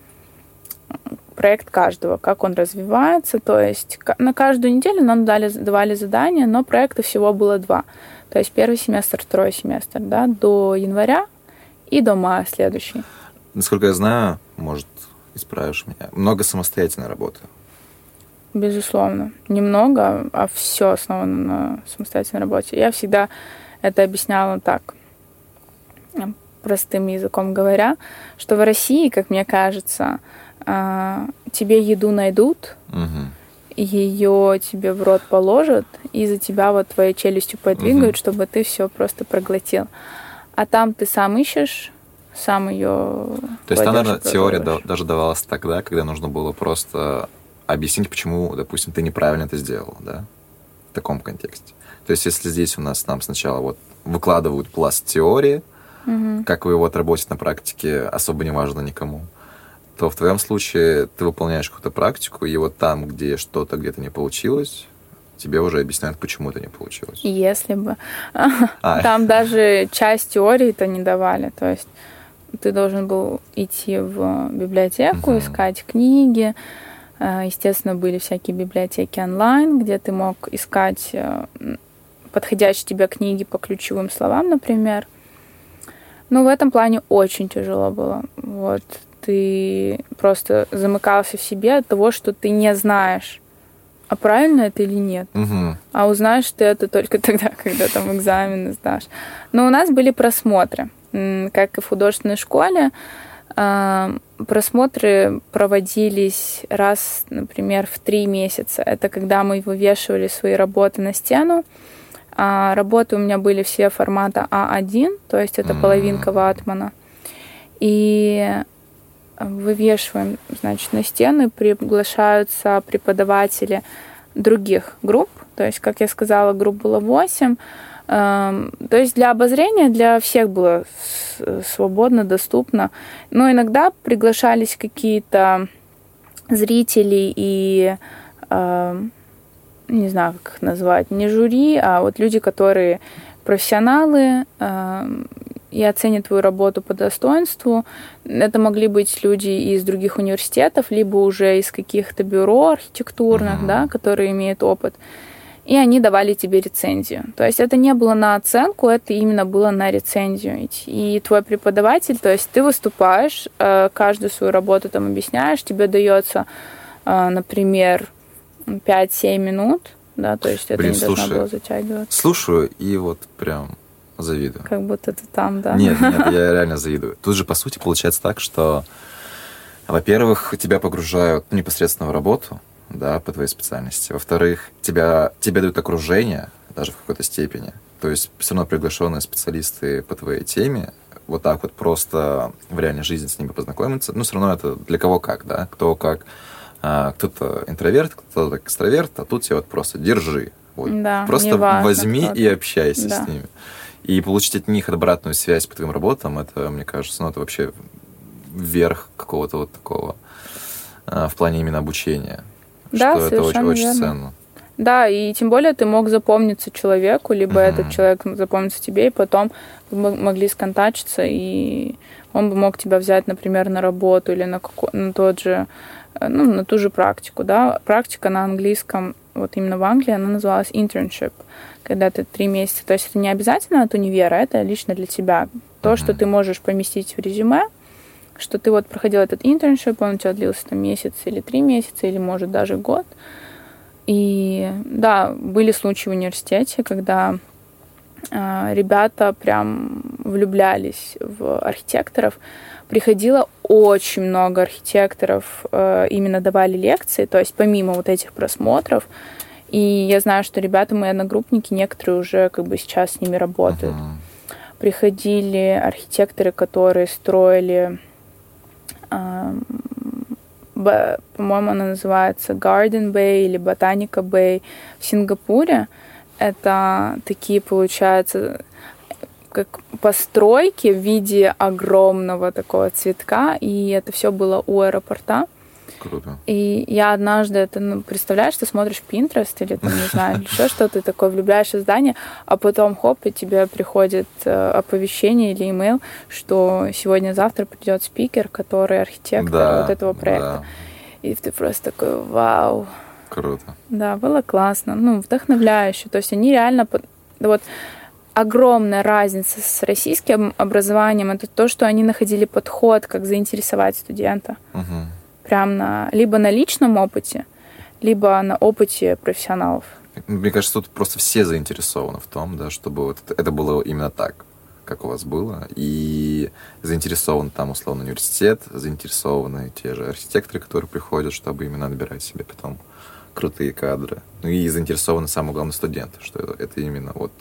проект каждого, как он развивается. То есть на каждую неделю нам дали, давали задания, но проекта всего было два. То есть первый семестр, второй семестр, да, до января и до мая следующий. Насколько я знаю, может, исправишь меня, много самостоятельной работы. Безусловно. Немного, а все основано на самостоятельной работе. Я всегда это объясняла так, простым языком говоря, что в России, как мне кажется, а, тебе еду найдут, ее тебе в рот положат, и за тебя вот твоей челюстью подвигают, Мгм. чтобы ты все просто проглотил. А там ты сам ищешь, сам ее. То есть, там, наверное, теория да- даже давалась тогда, когда нужно было просто объяснить, почему, допустим, ты неправильно это сделал, да? В таком контексте. То есть, если здесь у нас нам сначала вот выкладывают пласт теории, как вы его отработать на практике, особо не важно никому, то в твоем случае ты выполняешь какую-то практику, и вот там, где что-то где-то не получилось, тебе уже объясняют, почему это не получилось. Если бы. А. Там даже часть теории-то не давали. То есть ты должен был идти в библиотеку, Мгм. искать книги. Э, Естественно, были всякие библиотеки онлайн, где ты мог искать э, подходящие тебе книги по ключевым словам, например. Ну, в этом плане очень тяжело было. Вот ты просто замыкался в себе от того, что ты не знаешь, а правильно это или нет. Мгм. А узнаешь ты это только тогда, когда там экзамены сдашь. Но у нас были просмотры, как и в художественной школе. А, Просмотры проводились раз, например, в три месяца. Это когда мы вывешивали свои работы на стену. А Работы у меня были все формата А1, то есть это половинка ватмана. И вывешиваем, значит, на стены, приглашаются преподаватели других групп. То есть, как я сказала, групп было 8. Эм, То есть для обозрения для всех было свободно, доступно. Но иногда приглашались какие-то зрители и эм, не знаю, как их назвать, не жюри, а вот люди, которые профессионалы эм, и оценят твою работу по достоинству. Это могли быть люди из других университетов, либо уже из каких-то бюро архитектурных, Мгм. да, которые имеют опыт. И они давали тебе рецензию. То есть это не было на оценку, это именно было на рецензию. И твой преподаватель, то есть ты выступаешь, э, каждую свою работу там объясняешь, тебе дается, э, например, 5-7 минут, да, то есть это Блин, не должно слушай. было затягиваться. Слушаю и вот прям завидую. Как будто ты там, да. Нет, нет, я реально завидую. Тут же, по сути, получается так, что, во-первых, тебя погружают ну, непосредственно в работу, да, по твоей специальности. Во-вторых, тебя, тебе дают окружение, даже в какой-то степени. То есть все равно приглашенные специалисты по твоей теме, вот так вот просто в реальной жизни с ними познакомиться, ну, все равно это для кого как, да, кто как. А, кто-то интроверт, кто-то экстраверт, а тут тебе вот просто держи, Вот. Да, Просто неважно, возьми и общайся Да. с ними. И получить от них обратную связь по твоим работам, это, мне кажется, ну, это вообще верх какого-то вот такого а, в плане именно обучения. Да, что это очень, совершенно очень верно. ценно. Да, и тем более ты мог запомниться человеку, либо Мгм. этот человек запомнится тебе, и потом вы м- могли сконтачиться, и он бы мог тебя взять, например, на работу или на, како- на тот же, э, ну, на ту же практику, да. Практика на английском, вот именно в Англии, она называлась internship, когда ты три месяца, то есть это не обязательно от универа, это лично для тебя. То, что Мгм. ты можешь поместить в резюме, что ты вот проходил этот internship, он у тебя длился там месяц или три месяца, или может даже год. И да, были случаи в университете, когда а, ребята прям влюблялись в архитекторов. Приходило очень много архитекторов, э, именно давали лекции, то есть помимо вот этих просмотров. И я знаю, что ребята, мои одногруппники, некоторые уже как бы сейчас с ними работают. Мгм. Приходили архитекторы, которые строили, по-моему, она называется Garden Bay или Botanica Bay в Сингапуре. Это такие, получается, как постройки в виде огромного такого цветка, и это все было у аэропорта. Круто. И я однажды это, ну, представляешь, ты смотришь Pinterest или там, не знаю, еще что-то, ты такое влюбляешься в здание, а потом, хоп, и тебе приходит э, оповещение или имейл, что сегодня-завтра придет спикер, который архитектор Да, вот этого проекта. да. И ты просто такой, вау. Круто. Да, было классно, ну, вдохновляюще. То есть они реально... Вот огромная разница с российским образованием, это то, что они находили подход, как заинтересовать студента Мгм. Прям на либо на личном опыте, либо на опыте профессионалов. Мне кажется, тут просто все заинтересованы в том, да, чтобы вот это, было именно так, как у вас было. И заинтересован там, условно, университет, заинтересованы те же архитекторы, которые приходят, чтобы именно набирать себе потом крутые кадры. Ну и заинтересованы, самое главное, студенты, что это, это именно вот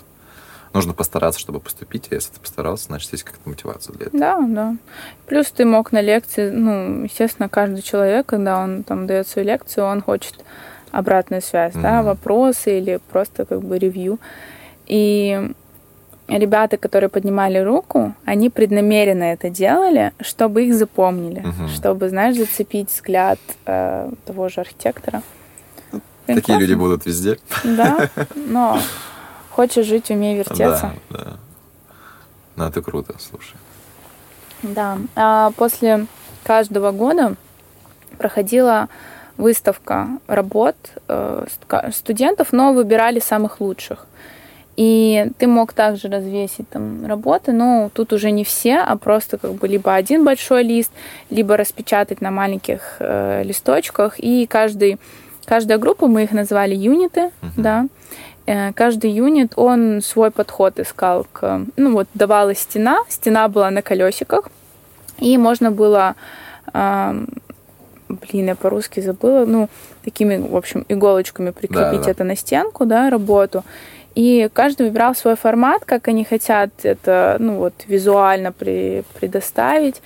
нужно постараться, чтобы поступить, а если ты постарался, значит, есть какая-то мотивация для этого. Да, да. Плюс ты мог на лекции, ну, естественно, каждый человек, когда он там дает свою лекцию, он хочет обратную связь, да, Мгм. вопросы или просто как бы ревью. И ребята, которые поднимали руку, они преднамеренно это делали, чтобы их запомнили, Мгм. чтобы, знаешь, зацепить взгляд э, того же архитектора. Такие люди будут везде. Да, но хочешь жить, умей вертеться. Да, да. Ну, это круто, слушай. Да. А после каждого года проходила выставка работ э, ст- студентов, но выбирали самых лучших. И ты мог также развесить там работы, но тут уже не все, а просто как бы либо один большой лист, либо распечатать на маленьких э, листочках. И каждый, каждая группа, мы их назвали юниты, Мгм. да, каждый юнит, он свой подход искал к... Ну вот, давалась стена, стена была на колесиках, и можно было... ам, блин, я по-русски забыла. Ну, такими, в общем, иголочками прикрепить Да-да. это на стенку, да, работу. И каждый выбирал свой формат, как они хотят это, ну вот, визуально при, предоставить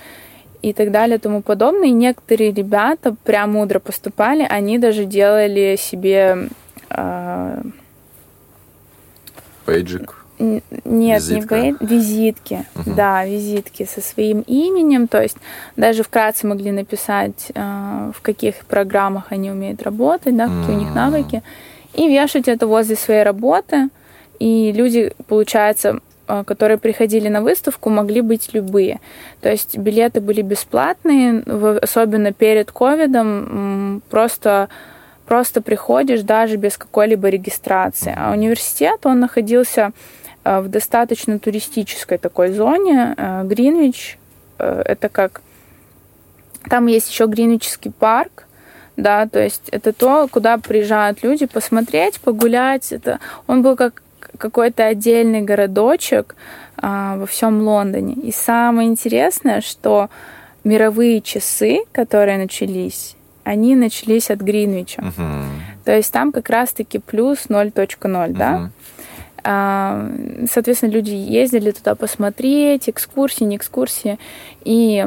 и так далее и тому подобное. И некоторые ребята прям мудро поступали, они даже делали себе а, Пейджик. Нет, Визитка. не бей- визитки. Мгм. Да, визитки со своим именем. То есть даже вкратце могли написать, э, в каких программах они умеют работать, да, какие у них навыки. И вешать это возле своей работы. И люди, получается, э, которые приходили на выставку, могли быть любые. То есть билеты были бесплатные, особенно перед ковидом. Просто просто приходишь даже без какой-либо регистрации. А университет, он находился э, в достаточно туристической такой зоне. Э, Гринвич, э, это как... Там есть еще Гринвичский парк, да, то есть это то, куда приезжают люди посмотреть, погулять. Это, он был как какой-то отдельный городочек а, во всем Лондоне. И самое интересное, что мировые часы, которые начались, они начались от Гринвича. Мгм. То есть там как раз-таки плюс 0.0, да? Мгм. А, соответственно, люди ездили туда посмотреть, экскурсии, не экскурсии. И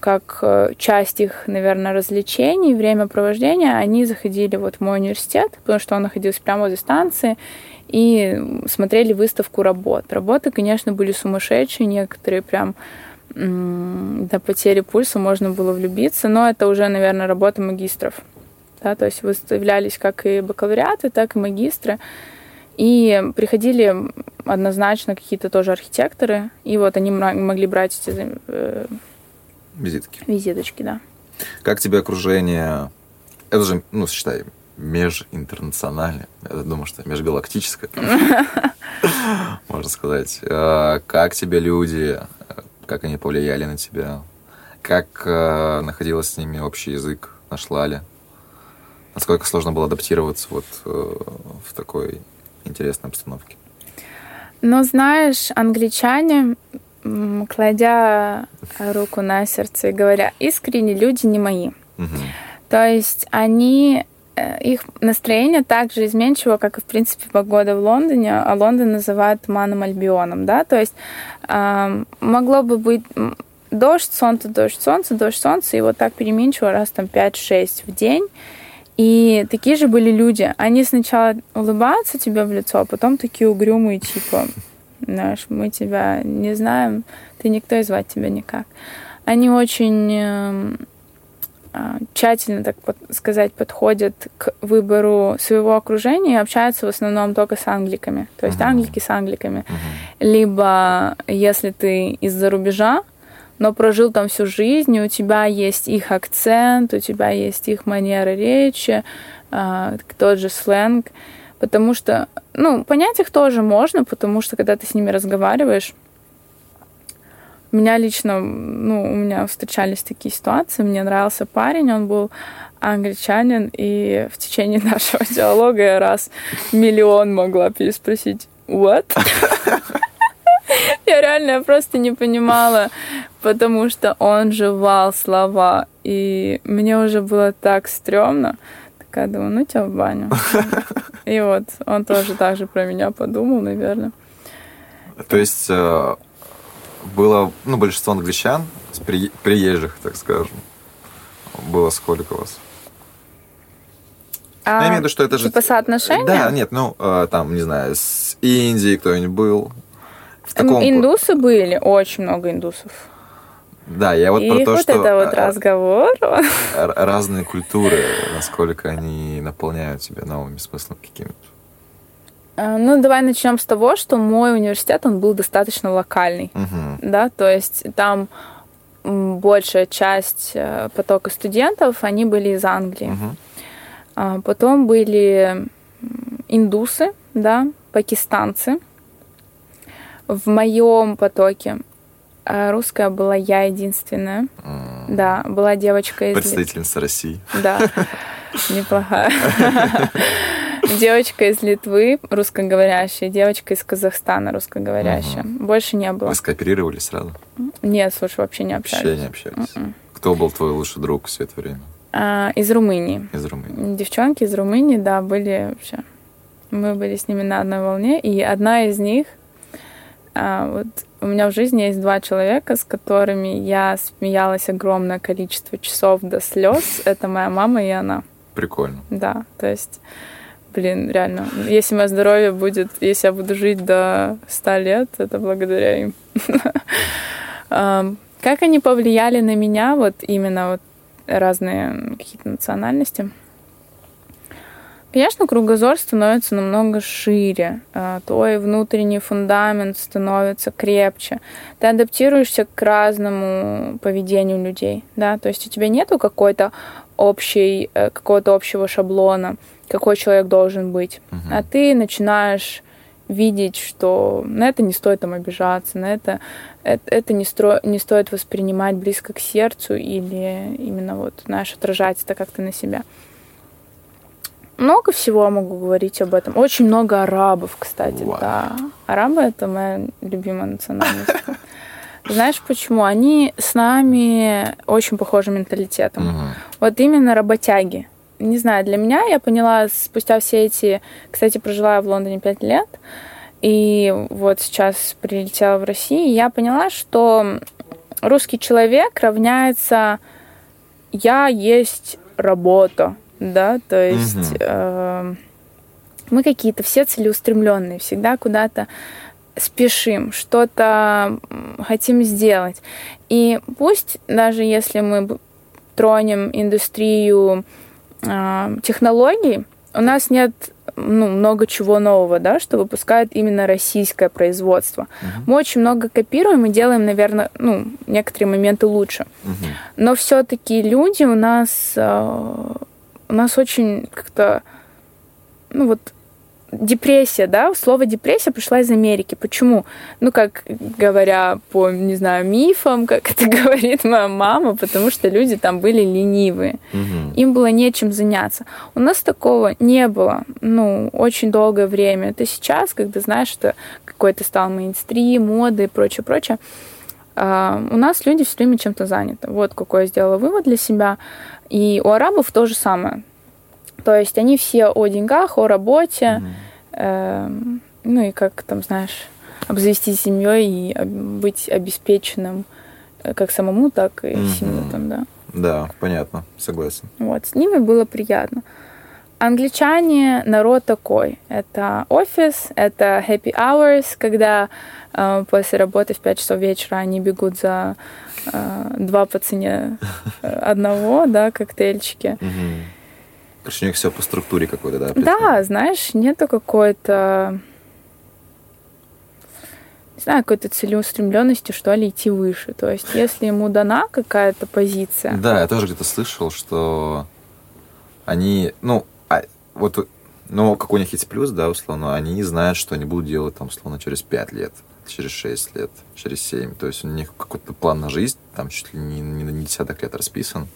как э, часть их, наверное, развлечений, времяпровождения, они заходили вот в мой университет, потому что он находился прямо возле станции, и смотрели выставку работ. Работы, конечно, были сумасшедшие, некоторые прям до потери пульса можно было влюбиться, но это уже, наверное, работа магистров. Да, то есть выставлялись как и бакалавриаты, так и магистры. И приходили однозначно какие-то тоже архитекторы, и вот они могли брать эти э, визитки. Визиточки, да. Как тебе окружение? Это же, ну, считай, межинтернациональное. Я думаю, что межгалактическое. Можно сказать. А, как тебе люди? Как они повлияли на тебя? Как э, находилась с ними общий язык? Нашла ли? Насколько сложно было адаптироваться вот э, в такой интересной обстановке? Ну, знаешь, англичане, кладя руку на сердце и говоря, искренне люди не мои. Угу. То есть они их настроение так же изменчиво, как и, в принципе, погода в Лондоне, а Лондон называют туманным Альбионом, да, то есть э, могло бы быть дождь, солнце, дождь, солнце, дождь, солнце, и вот так переменчиво раз там 5-6 в день, и такие же были люди. Они сначала улыбаются тебе в лицо, а потом такие угрюмые, типа, знаешь, мы тебя не знаем, ты никто и звать тебя никак. Они очень эм, тщательно, так сказать, подходят к выбору своего окружения и общаются в основном только с англиками. То есть uh-huh. англики с англиками. Uh-huh. Либо, если ты из-за рубежа, но прожил там всю жизнь, и у тебя есть их акцент, у тебя есть их манера речи, а, тот же сленг. Потому что, ну, понять их тоже можно, потому что когда ты с ними разговариваешь, меня лично, ну, у меня встречались такие ситуации, мне нравился парень, он был англичанин, и в течение нашего диалога я раз миллион могла переспросить «What?». Я реально просто не понимала, потому что он жевал слова, и мне уже было так стрёмно. Такая думаю, ну тебя в баню. И вот он тоже так же про меня подумал, наверное. То есть э, было, ну, большинство англичан, при, приезжих, так скажем, было сколько у вас? А, Я имею в виду, что это же... Типа соотношение? Да, нет, ну, э, там, не знаю, с Индии кто-нибудь был, в таком... Индусы были, очень много индусов. Да, я вот и про то, вот что... это вот разговор. Разные культуры, насколько они наполняют тебя новыми смыслами какими-то. А, ну, давай начнем с того, что мой университет, он был достаточно локальный, угу. да, то есть там большая часть э, потока студентов, они были из Англии. Угу. Потом были индусы, да, пакистанцы, в моем потоке а русская была я единственная. Mm. Да, была девочка из... Представительница России. Да, неплохая. Девочка из Литвы, русскоговорящая, девочка из Казахстана, русскоговорящая. Больше не было. Вы скооперировали сразу? Нет, слушай, вообще не общались. Вообще не общались. М-м. Кто был твой лучший друг все это время? А, из Румынии. Из Румынии. Девчонки из Румынии, да, были вообще. Мы были с ними на одной волне, и одна из них а, вот у меня в жизни есть два человека, с которыми я смеялась огромное количество часов до слез. Это моя мама и она. Прикольно. Да, то есть, блин, реально, если мое здоровье будет, если я буду жить до 100 лет, это благодаря им. Как они повлияли на меня, вот именно вот разные какие-то национальности? Конечно, кругозор становится намного шире, а, твой внутренний фундамент становится крепче, ты адаптируешься к разному поведению людей, да, то есть у тебя нету какой-то общей, э, какого-то общего шаблона, какой человек должен быть, uh а ты начинаешь видеть, что на это не стоит там обижаться, на это, это, это не, стро, не стоит воспринимать близко к сердцу или именно вот, знаешь, отражать это как-то на себя. Много всего могу говорить об этом. Очень много арабов, кстати, wow. да. Арабы это моя любимая национальность. Знаешь почему? Они с нами очень похожи менталитетом. Угу. Вот именно работяги. Не знаю, для меня я поняла спустя все эти... Кстати, прожила я в Лондоне пять лет. и вот сейчас прилетела в Россию, я поняла, что русский человек равняется я есть работа, да, то есть э, мы какие-то все целеустремленные, всегда куда-то спешим, что-то хотим сделать. И пусть даже если мы тронем индустрию технологий, у нас нет ну, много чего нового, да, что выпускает именно российское производство. Uh-huh. Мы очень много копируем и делаем, наверное, ну, некоторые моменты лучше. Uh-huh. Но все-таки люди у нас, э, у нас очень как-то, ну вот депрессия, да, слово депрессия пришла из Америки. Почему? Ну, как говоря по, не знаю, мифам, как это говорит моя мама, потому что люди там были ленивые. Угу. Им было нечем заняться. У нас такого не было, ну, очень долгое время. Это сейчас, когда знаешь, что какой-то стал мейнстрим, моды и прочее, прочее, а, у нас люди все время чем-то заняты. Вот какой я сделала вывод для себя. И у арабов то же самое. То есть они все о деньгах, о работе, mm-hmm. э, ну и как там, знаешь, обзавестись семьей и быть обеспеченным э, как самому, так и mm-hmm. семью там, да. Да, понятно, согласен. Вот, с ними было приятно. Англичане народ такой. Это офис, это happy hours, когда э, после работы в 5 часов вечера они бегут за э, два по цене э, одного, да, коктейльчики. Mm-hmm. Короче, у них все по структуре какой-то, да? Да, знаешь, нету какой-то не знаю, какой-то целеустремленности, что ли, идти выше. То есть, если ему дана какая-то позиция. Да, я тоже где-то слышал, что они, ну, а, вот, ну, какой у них есть плюс, да, условно, они знают, что они будут делать, там, условно, через 5 лет, через 6 лет, через 7. То есть, у них какой-то план на жизнь, там, чуть ли не, не на десяток лет расписан,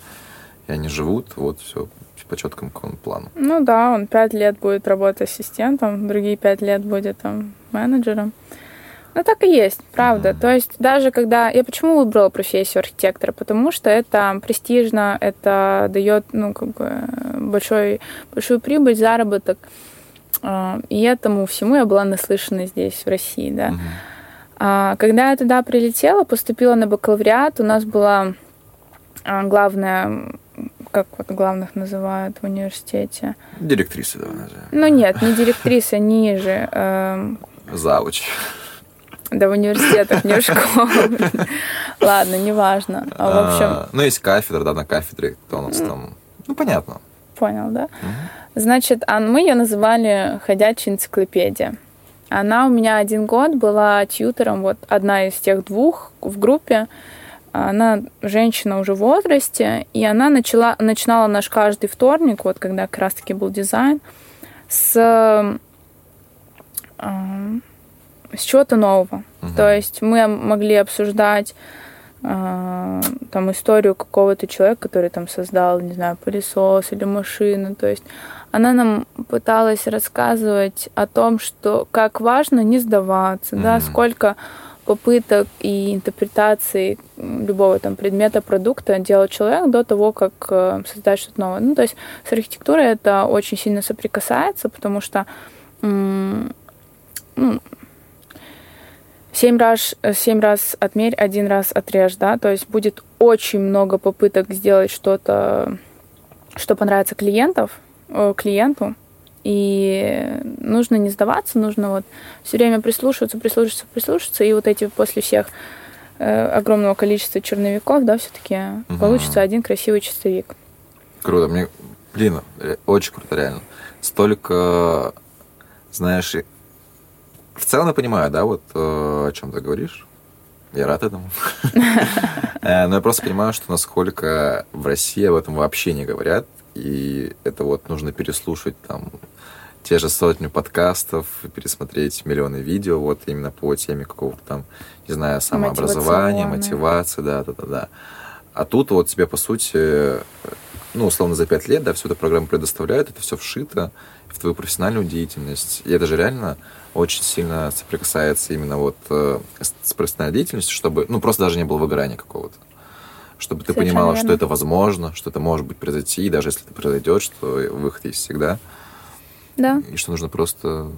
и они живут, вот, все по четкому какому плану. Ну да, он пять лет будет работать ассистентом, другие пять лет будет там менеджером. Ну, так и есть, правда. Mm-hmm. То есть даже когда... Я почему выбрала профессию архитектора? Потому что это престижно, это дает, ну, как бы, большой, большую прибыль, заработок. А, и этому всему я была наслышана здесь, в России, да. Mm-hmm. Когда я туда прилетела, поступила на бакалавриат, у нас была а, главная как вот главных называют в университете? Директрисы, давай назовем. Ну нет, не директриса, ниже. Эм... Завуч. Да в университетах, не в школах. Ладно, неважно. А, в общем... А, ну, есть кафедра, да, на кафедре, кто у нас там... Ну, понятно. Понял, да? Значит, а мы ее называли «Ходячая энциклопедия». Она у меня один год была тьютером, вот одна из тех двух в группе, она женщина уже в возрасте, и она начала, начинала наш каждый вторник, вот когда как раз-таки был дизайн, с, э, с чего-то нового. Угу. То есть мы могли обсуждать э, там историю какого-то человека, который там создал, не знаю, пылесос или машину. То есть она нам пыталась рассказывать о том, что как важно не сдаваться, угу. да, сколько попыток и интерпретации любого там предмета, продукта делает человек до того, как э, создать что-то новое. Ну, то есть с архитектурой это очень сильно соприкасается, потому что ну, семь раз, семь раз отмерь, один раз отрежь, да, то есть будет очень много попыток сделать что-то, что понравится клиентов, э, клиенту, и нужно не сдаваться, нужно вот все время прислушиваться, прислушиваться, прислушиваться, и вот эти после всех э, огромного количества черновиков, да, все-таки угу. получится один красивый чистовик. Круто, мне, блин, очень круто, реально. Столько, знаешь, в целом я понимаю, да, вот э, о чем ты говоришь. Я рад этому. Э, но я просто понимаю, что насколько в России об этом вообще не говорят, и это вот нужно переслушать там те же сотню подкастов, пересмотреть миллионы видео вот именно по теме какого-то там, не знаю, самообразования, мотивации, да, да, да, да. А тут вот тебе, по сути, ну, условно, за пять лет, да, всю эту программу предоставляют, это все вшито в твою профессиональную деятельность. И это же реально очень сильно соприкасается именно вот э, с профессиональной деятельностью, чтобы, ну, просто даже не было выгорания какого-то чтобы ты Совершенно понимала, верно. что это возможно, что это может быть произойти, и даже если это произойдет, что выход есть всегда. Да. И что нужно просто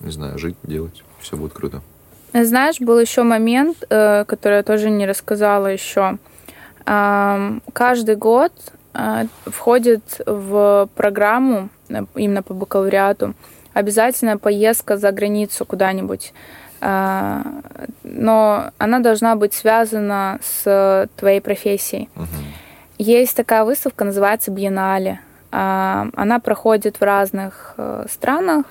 не знаю, жить, делать. Все будет круто. Знаешь, был еще момент, э, который я тоже не рассказала еще. Каждый год э, входит в программу э, именно по бакалавриату обязательная поездка за границу куда-нибудь. Но она должна быть связана с твоей профессией. Мгм. Есть такая выставка, называется Биеннале. А, Она проходит в разных э, странах.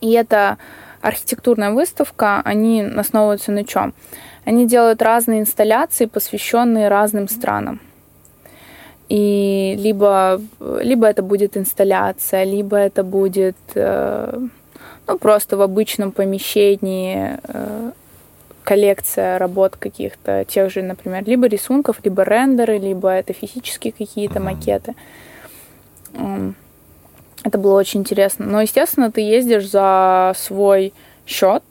И это архитектурная выставка. Они основываются на чем? Они делают разные инсталляции, посвященные разным странам. И либо, либо это будет инсталляция, либо это будет э, ну, просто в обычном помещении э, коллекция работ каких-то тех же, например, либо рисунков, либо рендеры, либо это физические какие-то макеты. Это было очень интересно. Но, естественно, ты ездишь за свой счет.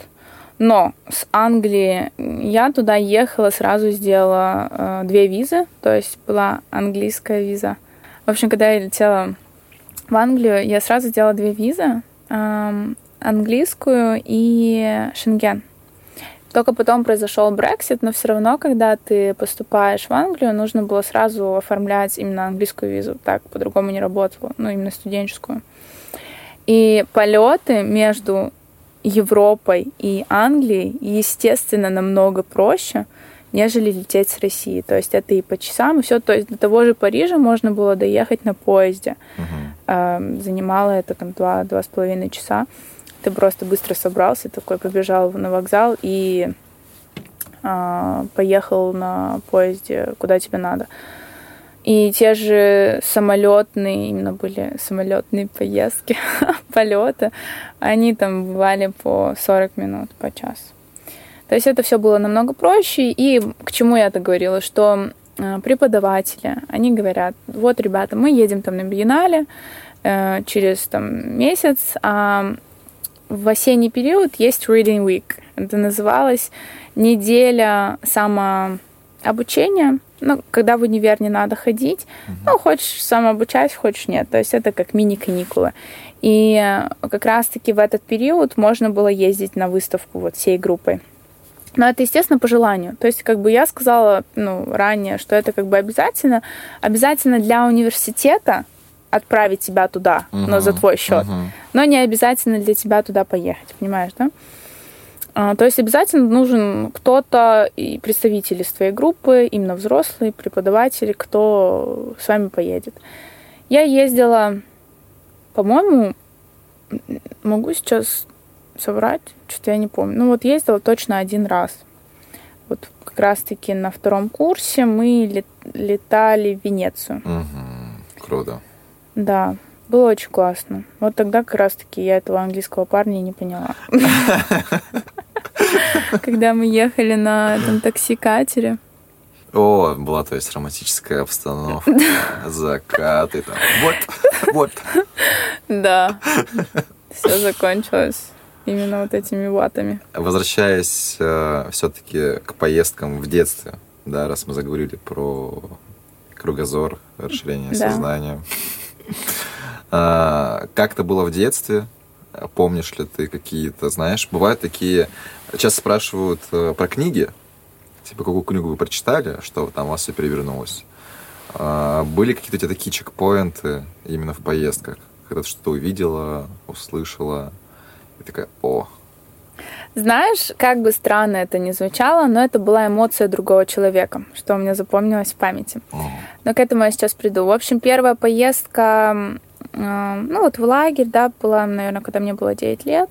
Но с Англии я туда ехала, сразу сделала э, две визы. То есть была английская виза. В общем, когда я летела в Англию, я сразу сделала две визы. эм, английскую и Шенген. Только потом произошел Brexit, но все равно, когда ты поступаешь в Англию, нужно было сразу оформлять именно английскую визу. Так по-другому не работало, ну, именно студенческую. И полеты между Европой и Англией, естественно, намного проще, нежели лететь с России. То есть это и по часам, и все. То есть до того же Парижа можно было доехать на поезде. Мгм. Эм, Занимало это там два, два с половиной часа. Ты просто быстро собрался, такой побежал на вокзал и а, поехал на поезде, куда тебе надо. И те же самолетные, именно были самолетные поездки, полеты, они там бывали по 40 минут, по часу. То есть это все было намного проще. И к чему я это говорила, что э, преподаватели, они говорят, вот, ребята, мы едем там на биеннале э, через там месяц, а в осенний период есть Reading Week. Это называлось неделя самообучения, ну, когда в универ не надо ходить, ну, хочешь самообучать, хочешь нет. То есть это как мини-каникулы. И как раз-таки в этот период можно было ездить на выставку вот всей группой. Но это, естественно, по желанию. То есть, как бы я сказала ну, ранее, что это как бы обязательно. Обязательно для университета отправить тебя туда, но за твой счет. Мгм. Но не обязательно для тебя туда поехать, понимаешь, да? А, То есть обязательно нужен кто-то и представитель из твоей группы, именно взрослые, преподаватели, кто с вами поедет. Я ездила, по-моему, могу сейчас соврать, что-то я не помню. Ну вот ездила точно один раз. Вот как раз-таки на втором курсе мы лет- летали в Венецию. Мгм. Круто. Да, было очень классно. Вот тогда как раз-таки я этого английского парня не поняла. Когда мы ехали на этом такси-катере. О, была, то есть, романтическая обстановка, закаты там. Вот, вот. Да. Все закончилось именно вот этими ватами. Возвращаясь все-таки к поездкам в детстве, да, раз мы заговорили про кругозор, расширение Да. сознания. А, Как это было в детстве? Помнишь ли ты какие-то, знаешь, бывают такие... Часто спрашивают э, про книги, типа, какую книгу вы прочитали, что там у вас все перевернулось. А, Были какие-то у тебя такие чекпоинты именно в поездках, когда ты что-то увидела, услышала, и такая, о, Знаешь, как бы странно это ни звучало, но это была эмоция другого человека, что у меня запомнилось в памяти. Но к этому я сейчас приду. В общем, первая поездка, э, ну вот в лагерь, да, была, наверное, когда мне было 9 лет,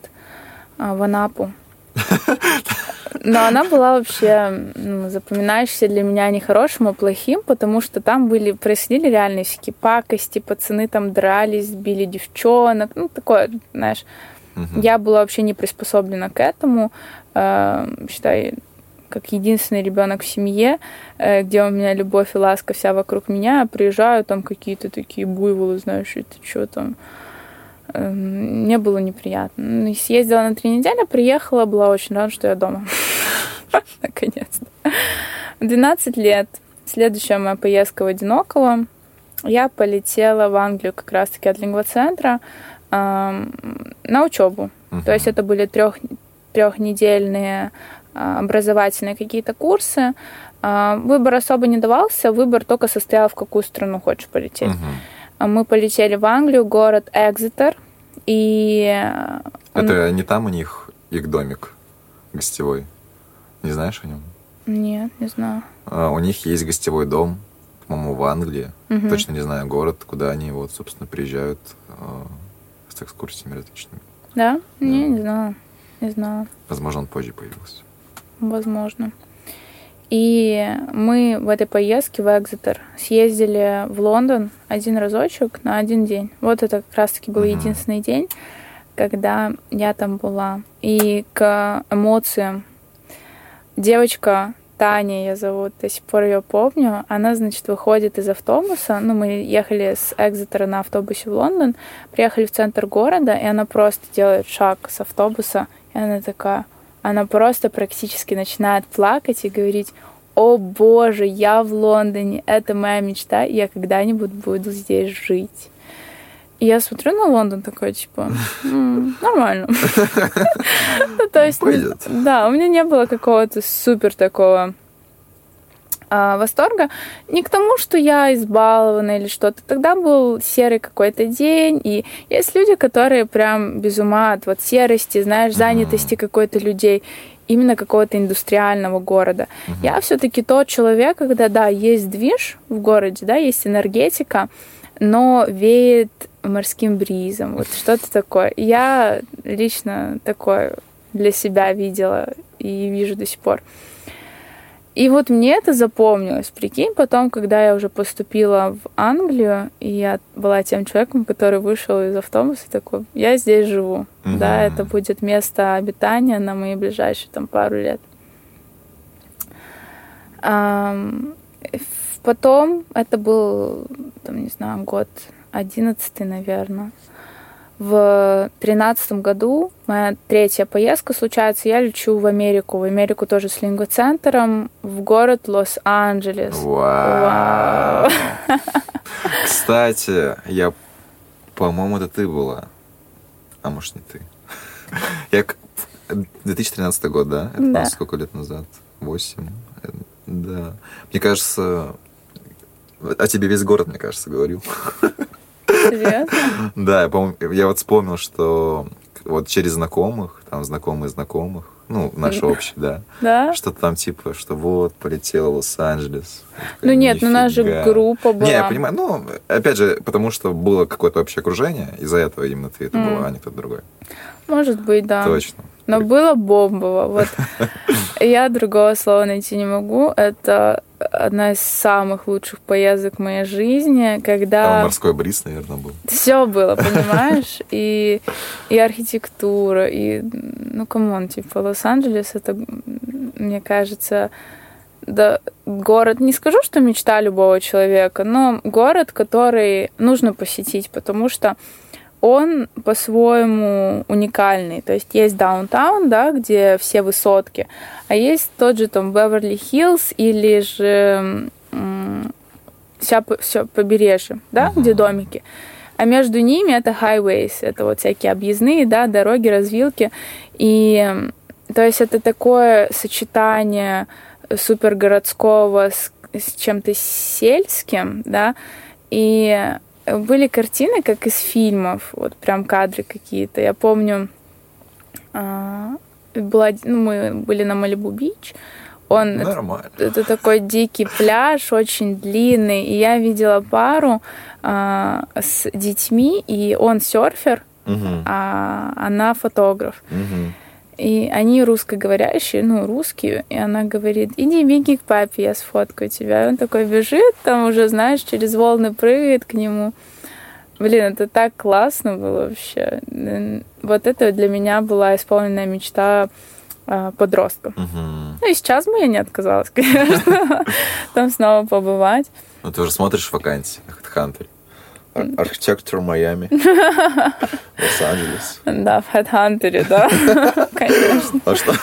э, в Анапу. Но она была вообще ну, запоминающаяся для меня не хорошим, а плохим, потому что там были, происходили реальные всякие пакости, пацаны там дрались, били девчонок, ну такое, знаешь. Мгм. Я была вообще не приспособлена к этому. Э, Считай, как единственный ребенок в семье, э, где у меня любовь и ласка вся вокруг меня, приезжаю, там какие-то такие буйволы, знаешь, это что там. Э, Мне было неприятно. Ну, Съездила на три недели, приехала, была очень рада, что я дома. Наконец-то. В 12 лет, следующая моя поездка в Одиноково, я полетела в Англию как раз-таки от лингвоцентра эм, на учебу. Мгм. То есть это были трех, трехнедельные а, образовательные какие-то курсы. А, Выбор особо не давался, выбор только состоял, в какую страну хочешь полететь. А Мы полетели в Англию, город Экзетер, и э, он- Это не там у них их домик гостевой? Не знаешь о нем? Нет, не знаю. У них есть гостевой дом, по-моему, в Англии. Мгм. Точно не знаю город, куда они вот, собственно, приезжают с экскурсиями различными. Да? Не, Да. не знаю. Не знаю. Возможно, он позже появился. Возможно. И мы в этой поездке в Экзетер съездили в Лондон один разочек на один день. Вот это как раз-таки был Мгм. единственный день, когда я там была. И к эмоциям девочка Таня ее зовут, до сих пор ее помню. Она, значит, выходит из автобуса. Ну, мы ехали с Экзетера на автобусе в Лондон, приехали в центр города, и она просто делает шаг с автобуса, и она такая, она просто практически начинает плакать и говорить, о боже, я в Лондоне, это моя мечта, я когда-нибудь буду здесь жить. И я смотрю на Лондон такой, типа, «М, нормально. Ну, То есть, да, у меня не было какого-то супер такого а, восторга. Не к тому, что я избалована или что-то. Тогда был серый какой-то день, и есть люди, которые прям без ума от вот серости, знаешь, занятости какой-то людей, именно какого-то индустриального города. Я все-таки тот человек, когда, да, есть движ в городе, да, есть энергетика, но веет морским бризом, вот что-то такое. Я лично такое для себя видела и вижу до сих пор. И вот мне это запомнилось. Прикинь, потом, когда я уже поступила в Англию, и я была тем человеком, который вышел из автобуса такой, я здесь живу. Мгм. Да, это будет место обитания на мои ближайшие там пару лет. Потом, это был, там, не знаю, год одиннадцатый, наверное. В тринадцатом году моя третья поездка случается. Я лечу в Америку. В Америку тоже с лингвоцентром в город Лос-Анджелес. Вау. Кстати, я, по-моему, это ты была. А может, не ты. Я к- 2013 год, да? Это Да. сколько лет назад? Восемь? Э, Да. Мне кажется... О тебе весь город, мне кажется, говорил. Серьезно? Да, я, по я вот вспомнил, что вот через знакомых, там знакомые знакомых, ну, наши общие, да, Да? что-то там типа, что вот, полетел в Лос-Анджелес. Ну нет, ну у нас же группа была. Не, я понимаю, ну, опять же, потому что было какое-то общее окружение, из-за этого именно ты это была, а не кто-то другой. Может быть, да. Точно. Но было бомбово. Вот я другого слова найти не могу. Это одна из самых лучших поездок в моей жизни, Там когда морской бриз, наверное, был. все было, понимаешь? И, и архитектура, и, ну, come on, типа, Лос-Анджелес, это, мне кажется, да, город, не скажу, что мечта любого человека, но город, который нужно посетить, потому что он по-своему уникальный. То есть есть даунтаун, да, где все высотки, а есть тот же там Беверли-Хиллз или же м, вся, всё побережье, да, Мгм. где домики. А между ними это highways, это вот всякие объездные, да, дороги, развилки. И то есть это такое сочетание супергородского с, с чем-то сельским, да, и были картины, как из фильмов, вот прям кадры какие-то. Я помню, а, была, ну, мы были на Малибу-Бич, он, это, Нормально. это такой дикий пляж, очень длинный, и я видела пару а, с детьми, и он серфер, Мгм. а она фотограф. Мгм. И они русскоговорящие, ну, русские. И она говорит, иди, беги к папе, я сфоткаю тебя. И он такой бежит, там уже, знаешь, через волны прыгает к нему. Блин, это так классно было вообще. Вот это для меня была исполненная мечта а, подростка. Мгм. Ну и сейчас бы я не отказалась, конечно, там снова побывать. Ну, ты уже смотришь вакансии на HeadHunter. Ар- Архитектор Майами. Лос-Анджелес. Да, в Headhunter, да, конечно. А что?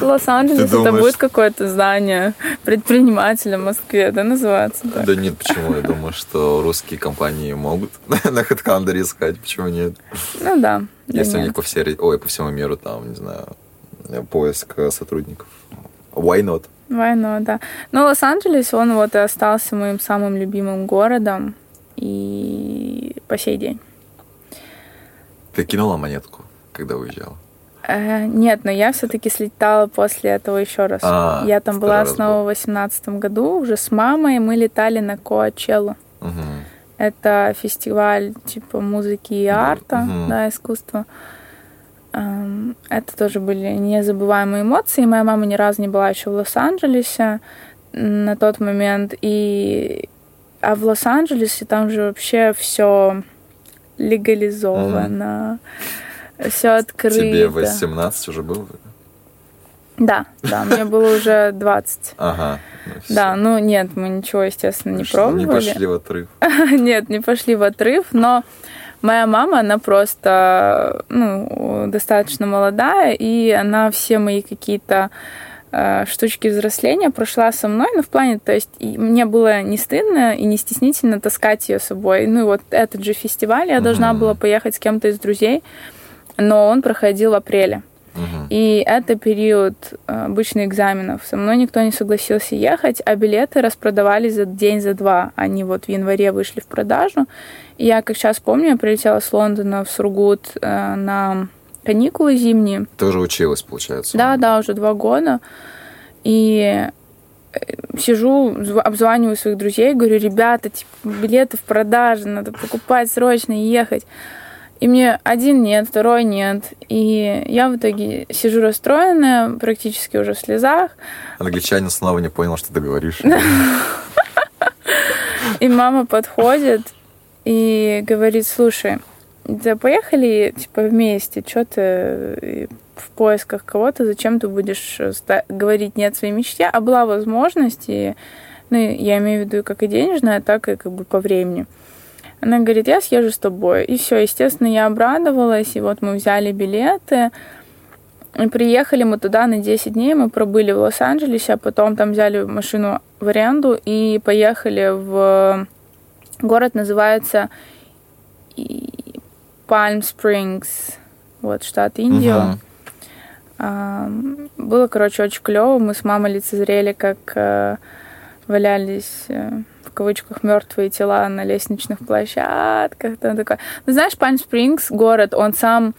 Лос-Анджелес это будет какое-то здание предпринимателя в Москве, да, называется так? Да нет, почему? Я думаю, что русские компании могут на HeadHunter искать. Почему нет? Ну да, Да Если у них по всей, ой, по всему миру там, не знаю, поиск э, сотрудников. Why not? Войну, да. Но Лос-Анджелес, он вот и остался моим самым любимым городом и по сей день. Ты кинула монетку, когда уезжала? Э, нет, но я все-таки слетала после этого еще раз. А, я там была снова в восемнадцатом году уже с мамой. Мы летали на Коачеллу. Мгм. Это фестиваль типа музыки и арта, Мгм. да, искусства. Эм, Это тоже были незабываемые эмоции. Моя мама ни разу не была еще в Лос-Анджелесе на тот момент. И... А в Лос-Анджелесе там же вообще все легализовано, все открыто. Тебе 18 уже было? Да, да, мне было уже 20. Ага. ну. Да, ну нет, мы ничего, естественно, не Что, Не пробовали. пошли в отрыв. Нет, не пошли в отрыв, но моя мама, она просто ну, достаточно молодая, и она все мои какие-то штучки взросления прошла со мной, ну, в плане, то есть мне было не стыдно и не стеснительно таскать ее с собой. Ну, и вот этот же фестиваль я должна Мгм. была поехать с кем-то из друзей, но он проходил в апреле. Мгм. И это период э, обычных экзаменов. Со мной никто не согласился ехать, а билеты распродавались за день, за два. Они вот в январе вышли в продажу. И я, как сейчас помню, я прилетела с Лондона в Сургут э, на каникулы зимние. Ты уже училась, получается. Да, да, уже два года. И э, сижу, зв- обзваниваю своих друзей, говорю, ребята, типа, билеты в продаже, надо покупать срочно и ехать. И мне один нет, второй нет. И я в итоге сижу расстроенная, практически уже в слезах. Англичанин снова не понял, что ты говоришь. И мама подходит и говорит, слушай, да поехали типа вместе, что ты э, в поисках кого-то, зачем ты будешь э, говорить нет своей мечте, а была возможность, и, ну, я имею в виду как и денежная, так и как бы по времени. Она говорит, я съезжу с тобой. И все, естественно, я обрадовалась, и вот мы взяли билеты, и приехали мы туда на 10 дней, мы пробыли в Лос-Анджелесе, а потом там взяли машину в аренду и поехали в город, называется Springs, вот, штат Индио. Мгм. А, Было, короче, очень клево. Мы с мамой лицезрели, как э, валялись э, в кавычках мертвые тела на лестничных площадках. Там такое. Ну, знаешь, Пальм Спрингс, город, он сам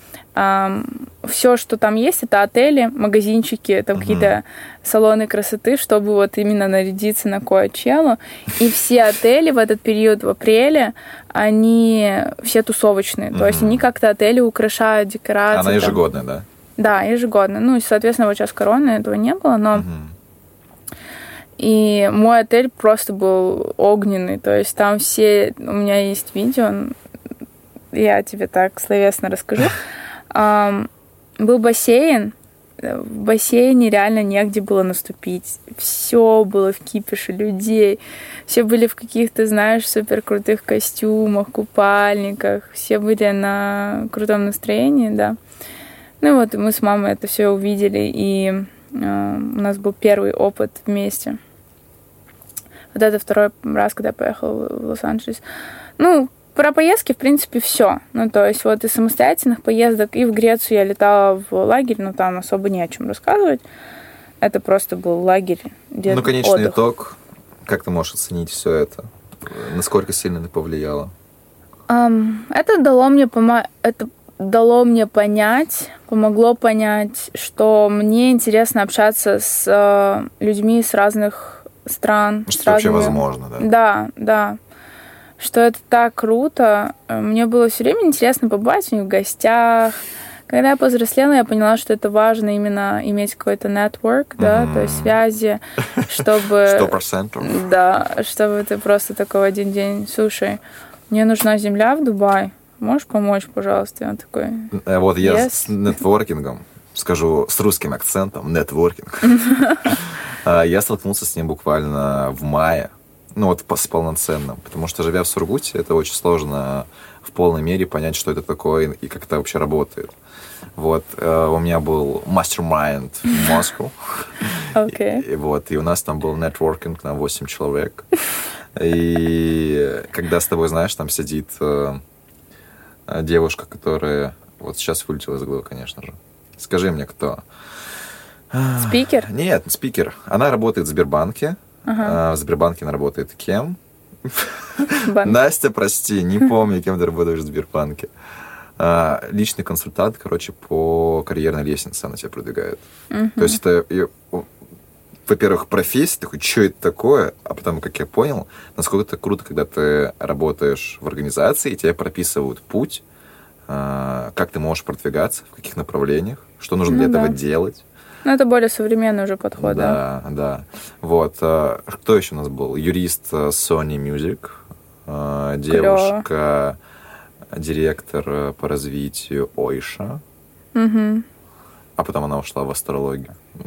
все, что там есть, это отели, магазинчики, там Мгм. какие-то салоны красоты, чтобы вот именно нарядиться на Коачеллу. И все отели в этот период в апреле, они все тусовочные. То есть они как-то отели украшают, декорации. Она там. ежегодная, да? Да, ежегодно. Ну, и, соответственно, вот сейчас корона, этого не было, но... Мгм. И мой отель просто был огненный. То есть там все... У меня есть видео, я тебе так словесно расскажу. Был бассейн, в бассейне реально негде было наступить. Все было в кипише людей. Все были в каких-то, знаешь, супер крутых костюмах, купальниках. Все были на крутом настроении, да. Ну вот, мы с мамой это все увидели, и э, у нас был первый опыт вместе. Вот это второй раз, когда я поехала в Лос-Анджелес. Ну, про поездки, в принципе, все. Ну, то есть вот из самостоятельных поездок и в Грецию я летала в лагерь, но там особо не о чем рассказывать. Это просто был лагерь, где Ну, конечный отдых. итог. Как ты можешь оценить все это? Насколько сильно это повлияло? Ам, это дало мне пома- это дало мне понять, помогло понять, что мне интересно общаться с э, людьми с разных стран. Что с это вообще возможно, да? Да, да. Что это так круто. Э, Мне было все время интересно побывать у них в гостях. Когда я повзрослела, я поняла, что это важно именно иметь какой-то network, да, то есть связи, чтобы... Сто процентов. Да, чтобы ты просто такой в один день, слушай, мне нужна земля в Дубай, можешь помочь, пожалуйста? И он такой, Э, Вот я Yes. с нетворкингом, скажу с русским акцентом, нетворкинг. А, Я столкнулся с ним буквально в мае. Ну вот с полноценным. Потому что, живя в Сургуте, это очень сложно в полной мере понять, что это такое и как это вообще работает. Вот, э, у меня был мастер-майнд в Москву. окей. И, вот, и у нас там был нетворкинг на 8 человек. И когда с тобой, знаешь, там сидит э, девушка, которая Вот сейчас вылетело из головы, конечно же. Скажи мне, кто? Спикер? Нет, спикер. Она работает в Сбербанке. Ага. А, В Сбербанке она работает кем? Настя, прости, не помню, кем ты работаешь в Сбербанке. А, Личный консультант, короче, по карьерной лестнице она тебя продвигает. То есть это, во-первых, профессия, такой, что это такое? А потом, как я понял, насколько это круто, когда ты работаешь в организации, и тебе прописывают путь, а, как ты можешь продвигаться, в каких направлениях, что нужно для Ну этого да. делать. Ну, это более современный уже подход, да? Да, да. Вот. а, Кто еще у нас был? Юрист а, Sony Music, а, девушка, директор а, по развитию Ойша, Мгм. а потом она ушла в астрологию.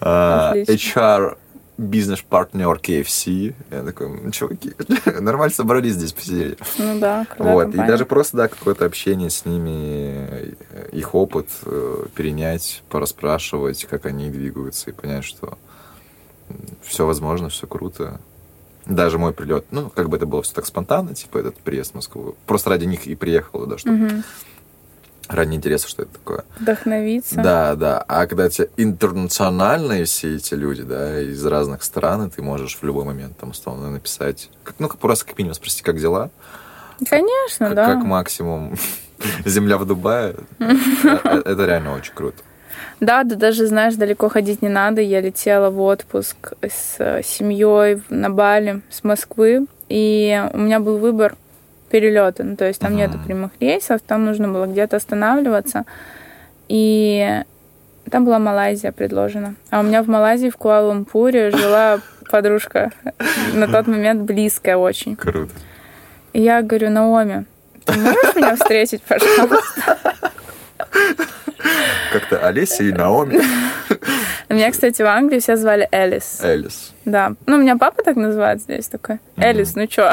HR бизнес-партнер KFC. Я такой, «М, чуваки, нормально собрались здесь, посидели. Ну да, Вот, и даже просто, да, какое-то общение с ними, их опыт э, перенять, порасспрашивать, как они двигаются, и понять, что все возможно, все круто. Даже мой прилет, ну, как бы это было все так спонтанно, типа этот приезд в Москву. Просто ради них и приехал, да, чтобы Мгм. Ради интереса, что это такое. Вдохновиться. Да, да. А когда те интернациональные все эти люди, да, из разных стран, и ты можешь в любой момент там условно написать, как, ну, как просто как минимум спросить, как дела, Конечно, как, да. как максимум земля в Дубае. Э, э, Это реально очень круто. Да, да даже, знаешь, далеко ходить не надо. Я летела в отпуск с семьей на Бали с Москвы, и у меня был выбор перелета. Ну, то есть там нету прямых рейсов, там нужно было где-то останавливаться. И там была Малайзия предложена. А у меня в Малайзии, в Куала-Лумпуре, жила подружка на тот момент близкая очень. Круто. И я говорю, Наоми, ты можешь меня встретить, пожалуйста? Как-то Олеся и Наоми. Меня, кстати, в Англии все звали Элис. Элис. Да. Ну, меня папа так называет здесь такой. Элис, ну чё?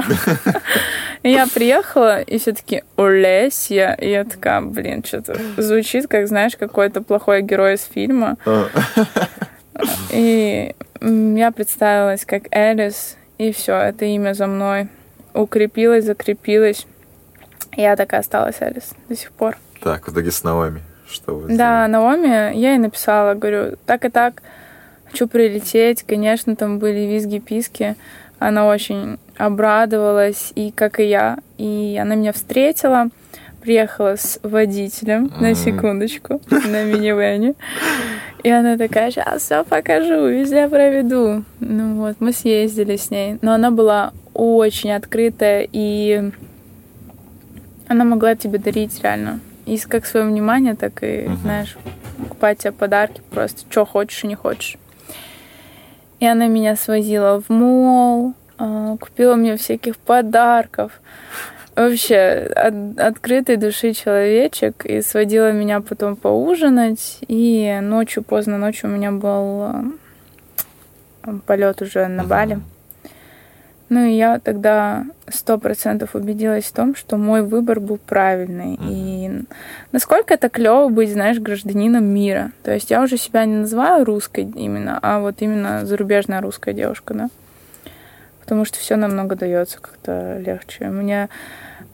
Я приехала, и все таки Олесия. И я такая, блин, что-то звучит, как, знаешь, какой-то плохой герой из фильма. А, И я представилась как Элис, и все, это имя за мной укрепилось, закрепилось. Я такая осталась Элис до сих пор. Так, в итоге с Наоми. Что вы Да, Наоми, я ей написала, говорю, так и так, хочу прилететь. Конечно, там были визги-писки. Она очень обрадовалась, и как и я. И она меня встретила, приехала с водителем, на Мгм. секундочку, на минивэне. И она такая, сейчас все покажу, везде проведу. Ну вот, мы съездили с ней. Но она была очень открытая, и она могла тебе дарить реально. И как свое внимание, так и, Мгм. знаешь, покупать тебе подарки просто, что хочешь и не хочешь. И она меня свозила в мол, а, купила мне всяких подарков. Вообще, от- открытой души человечек. И сводила меня потом поужинать. И ночью, поздно ночью у меня был полет уже на. Бали. Ну и я тогда сто процентов убедилась в том, что мой выбор был правильный. И насколько это клево быть, знаешь, гражданином мира. То есть я уже себя не называю русской именно, а вот именно зарубежная русская девушка, да. Потому что все намного дается как-то легче. Мне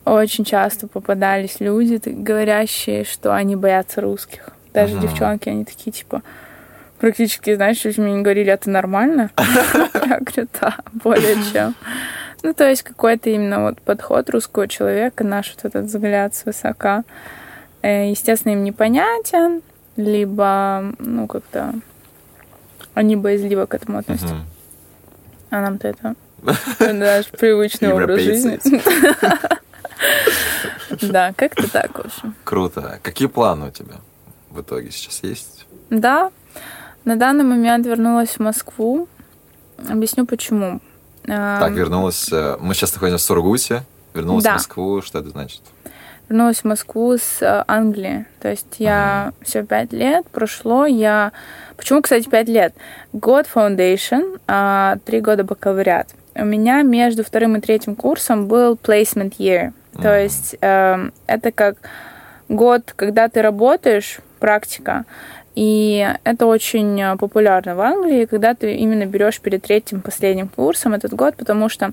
очень часто попадались люди, говорящие, что они боятся русских. Даже Ага. девчонки, они такие, типа, практически, знаешь, мне не говорили, а ты нормально? Я говорю, да, более чем. Ну, то есть какой-то именно вот подход русского человека, наш вот этот взгляд свысока, э, естественно, им непонятен, либо, ну, как-то они боязливо к этому относятся. А нам-то это, наш привычный образ жизни. Да, как-то так, в общем. Круто. Какие планы у тебя в итоге сейчас есть? Да, на данный момент вернулась в Москву. Объясню почему. Так, вернулась. э, Мы сейчас находимся в Сургуте. Вернулась Да. в Москву. Что это значит? вернулась в Москву с э, Англии. То есть я все пять лет прошло. Я почему, кстати, пять лет? Год foundation, а три года бакалавриат. У меня между вторым и третьим курсом был placement year. То Мгм. есть эм, это как год, когда ты работаешь, практика. И это очень э, популярно в Англии, когда ты именно берешь перед третьим, последним курсом этот год, потому что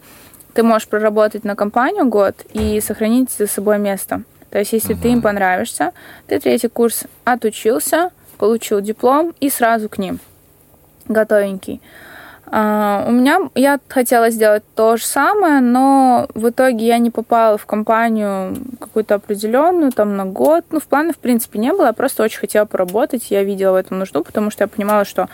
ты можешь проработать на компанию год и сохранить за собой место. То есть, если ты им понравишься, ты третий курс отучился, получил диплом и сразу к ним готовенький. А, у меня я хотела сделать то же самое, но в итоге я не попала в компанию какую-то определенную, там на год. Ну, в плане, в принципе, не было. Я просто очень хотела поработать. Я видела в этом нужду, потому что я понимала, что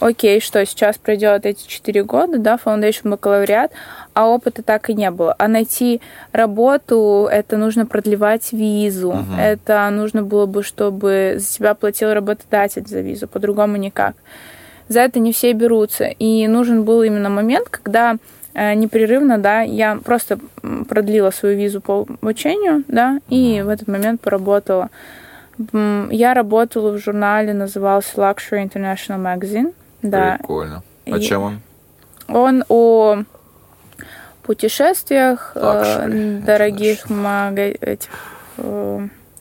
окей, что сейчас пройдет эти четыре года, да, foundation бакалавриат, а опыта так и не было. А найти работу, это нужно продлевать визу, uh-huh. это нужно было бы, чтобы за себя платил работодатель за визу, по-другому никак за это не все берутся. И нужен был именно момент, когда э, непрерывно, да, я просто продлила свою визу по обучению, да, и в этот момент поработала. Я работала в журнале, назывался Luxury International Magazine. Да. Прикольно. О и чем он? Он о путешествиях, Luxury, дорогих мага... этих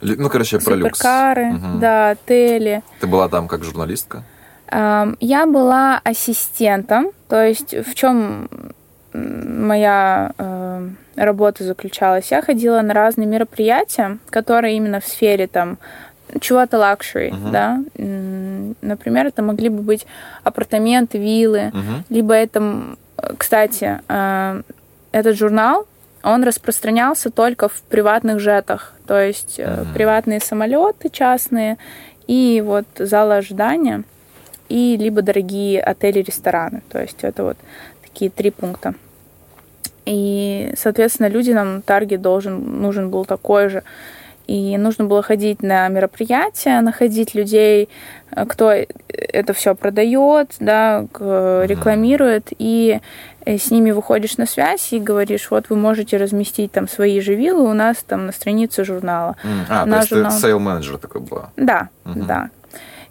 ну, короче, про люкс. Суперкары, угу. да, отели. Ты была там как журналистка? Я была ассистентом, то есть в чем моя э, работа заключалась? Я ходила на разные мероприятия, которые именно в сфере там чего-то лакшери, uh-huh. да. Например, это могли бы быть апартаменты, виллы, uh-huh. либо это, кстати, э, этот журнал, он распространялся только в приватных жетах, то есть uh-huh. приватные самолеты частные и вот залы ожидания и либо дорогие отели, рестораны. То есть это вот такие три пункта. И, соответственно, люди нам таргет должен, нужен был такой же. И нужно было ходить на мероприятия, находить людей, э, кто это все продает, да, рекламирует, и э, с ними выходишь на связь и говоришь, вот вы можете разместить там свои же виллы у нас там на странице журнала. А, на то есть журнал... ты сейл-менеджер такой была? Да, угу. да.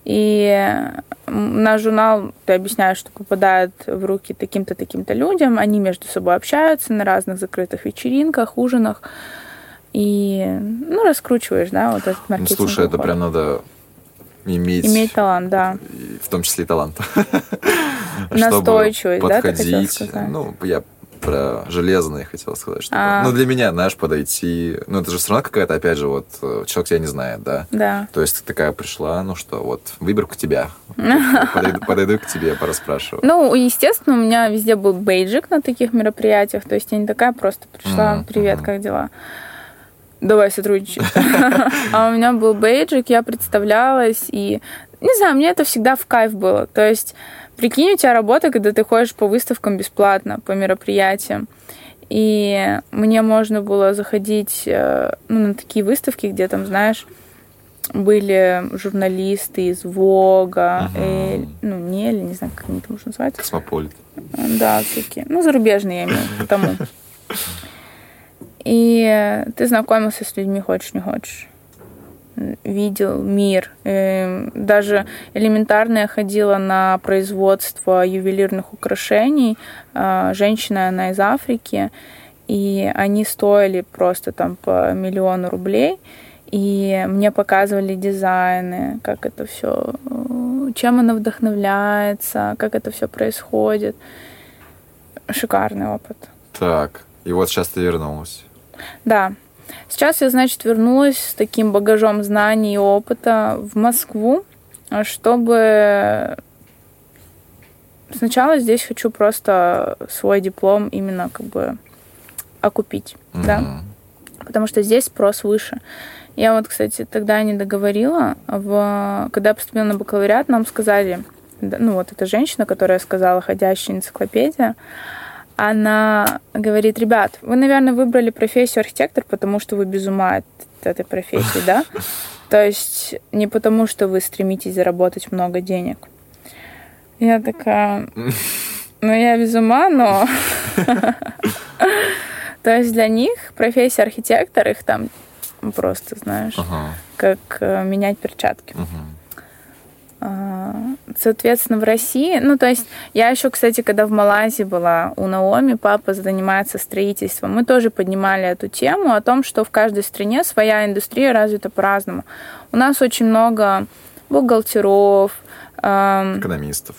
И наш журнал, ты объясняешь, что попадает в руки таким-то, таким-то людям, они между собой общаются на разных закрытых вечеринках, ужинах, и, ну, раскручиваешь, да, вот этот маркетинг. Ну, слушай, это прям надо иметь... Иметь талант, да. В том числе и талант. Настойчивость, да, сказать? Ну, я про железное хотел сказать, что а. ну для меня, знаешь, подойти, ну это же все равно какая-то, опять же, вот человек тебя не знает, да? Да. То есть ты такая пришла, ну что, вот выборка тебя, подойду, подойду к тебе, пораспрашиваю. Ну, естественно, у меня везде был бейджик на таких мероприятиях, то есть я не такая просто пришла, привет, как дела? давай сотрудничать. А у меня был бейджик, я представлялась, и не знаю, мне это всегда в кайф было. То есть Прикинь, у тебя работа, когда ты ходишь по выставкам бесплатно, по мероприятиям. И мне можно было заходить э, ну, на такие выставки, где там, знаешь, были журналисты из Вога, угу. Эль, ну, не Эль, не знаю, как они там можно назвать. Космополит. Да, такие. Ну, зарубежные, я имею в виду, тому. И ты знакомился с людьми, хочешь, не хочешь видел мир. Эм, даже элементарно я ходила на производство ювелирных украшений. А, женщина, она из Африки, и они стоили просто там по миллиону рублей. И мне показывали дизайны, как это все, чем она вдохновляется, как это все происходит. Шикарный опыт. Так, и вот сейчас ты вернулась. Да, Сейчас я, значит, вернулась с таким багажом знаний и опыта в Москву, чтобы сначала здесь хочу просто свой диплом именно как бы окупить, mm-hmm. да, потому что здесь спрос выше. Я вот, кстати, тогда не договорила, в... когда я поступила на бакалавриат, нам сказали, ну вот эта женщина, которая сказала ходящая энциклопедия, она говорит, ребят, вы, наверное, выбрали профессию архитектор, потому что вы без ума от этой профессии, да? То есть не потому, что вы стремитесь заработать много денег. Я такая, ну я без ума, но... То есть для них профессия архитектор, их там просто, знаешь, как э, менять перчатки. А, соответственно, в России, ну, то есть я еще, кстати, когда в Малайзии была у Наоми, папа занимается строительством, мы тоже поднимали эту тему о том, что в каждой стране своя индустрия развита по-разному. У нас очень много бухгалтеров, экономистов.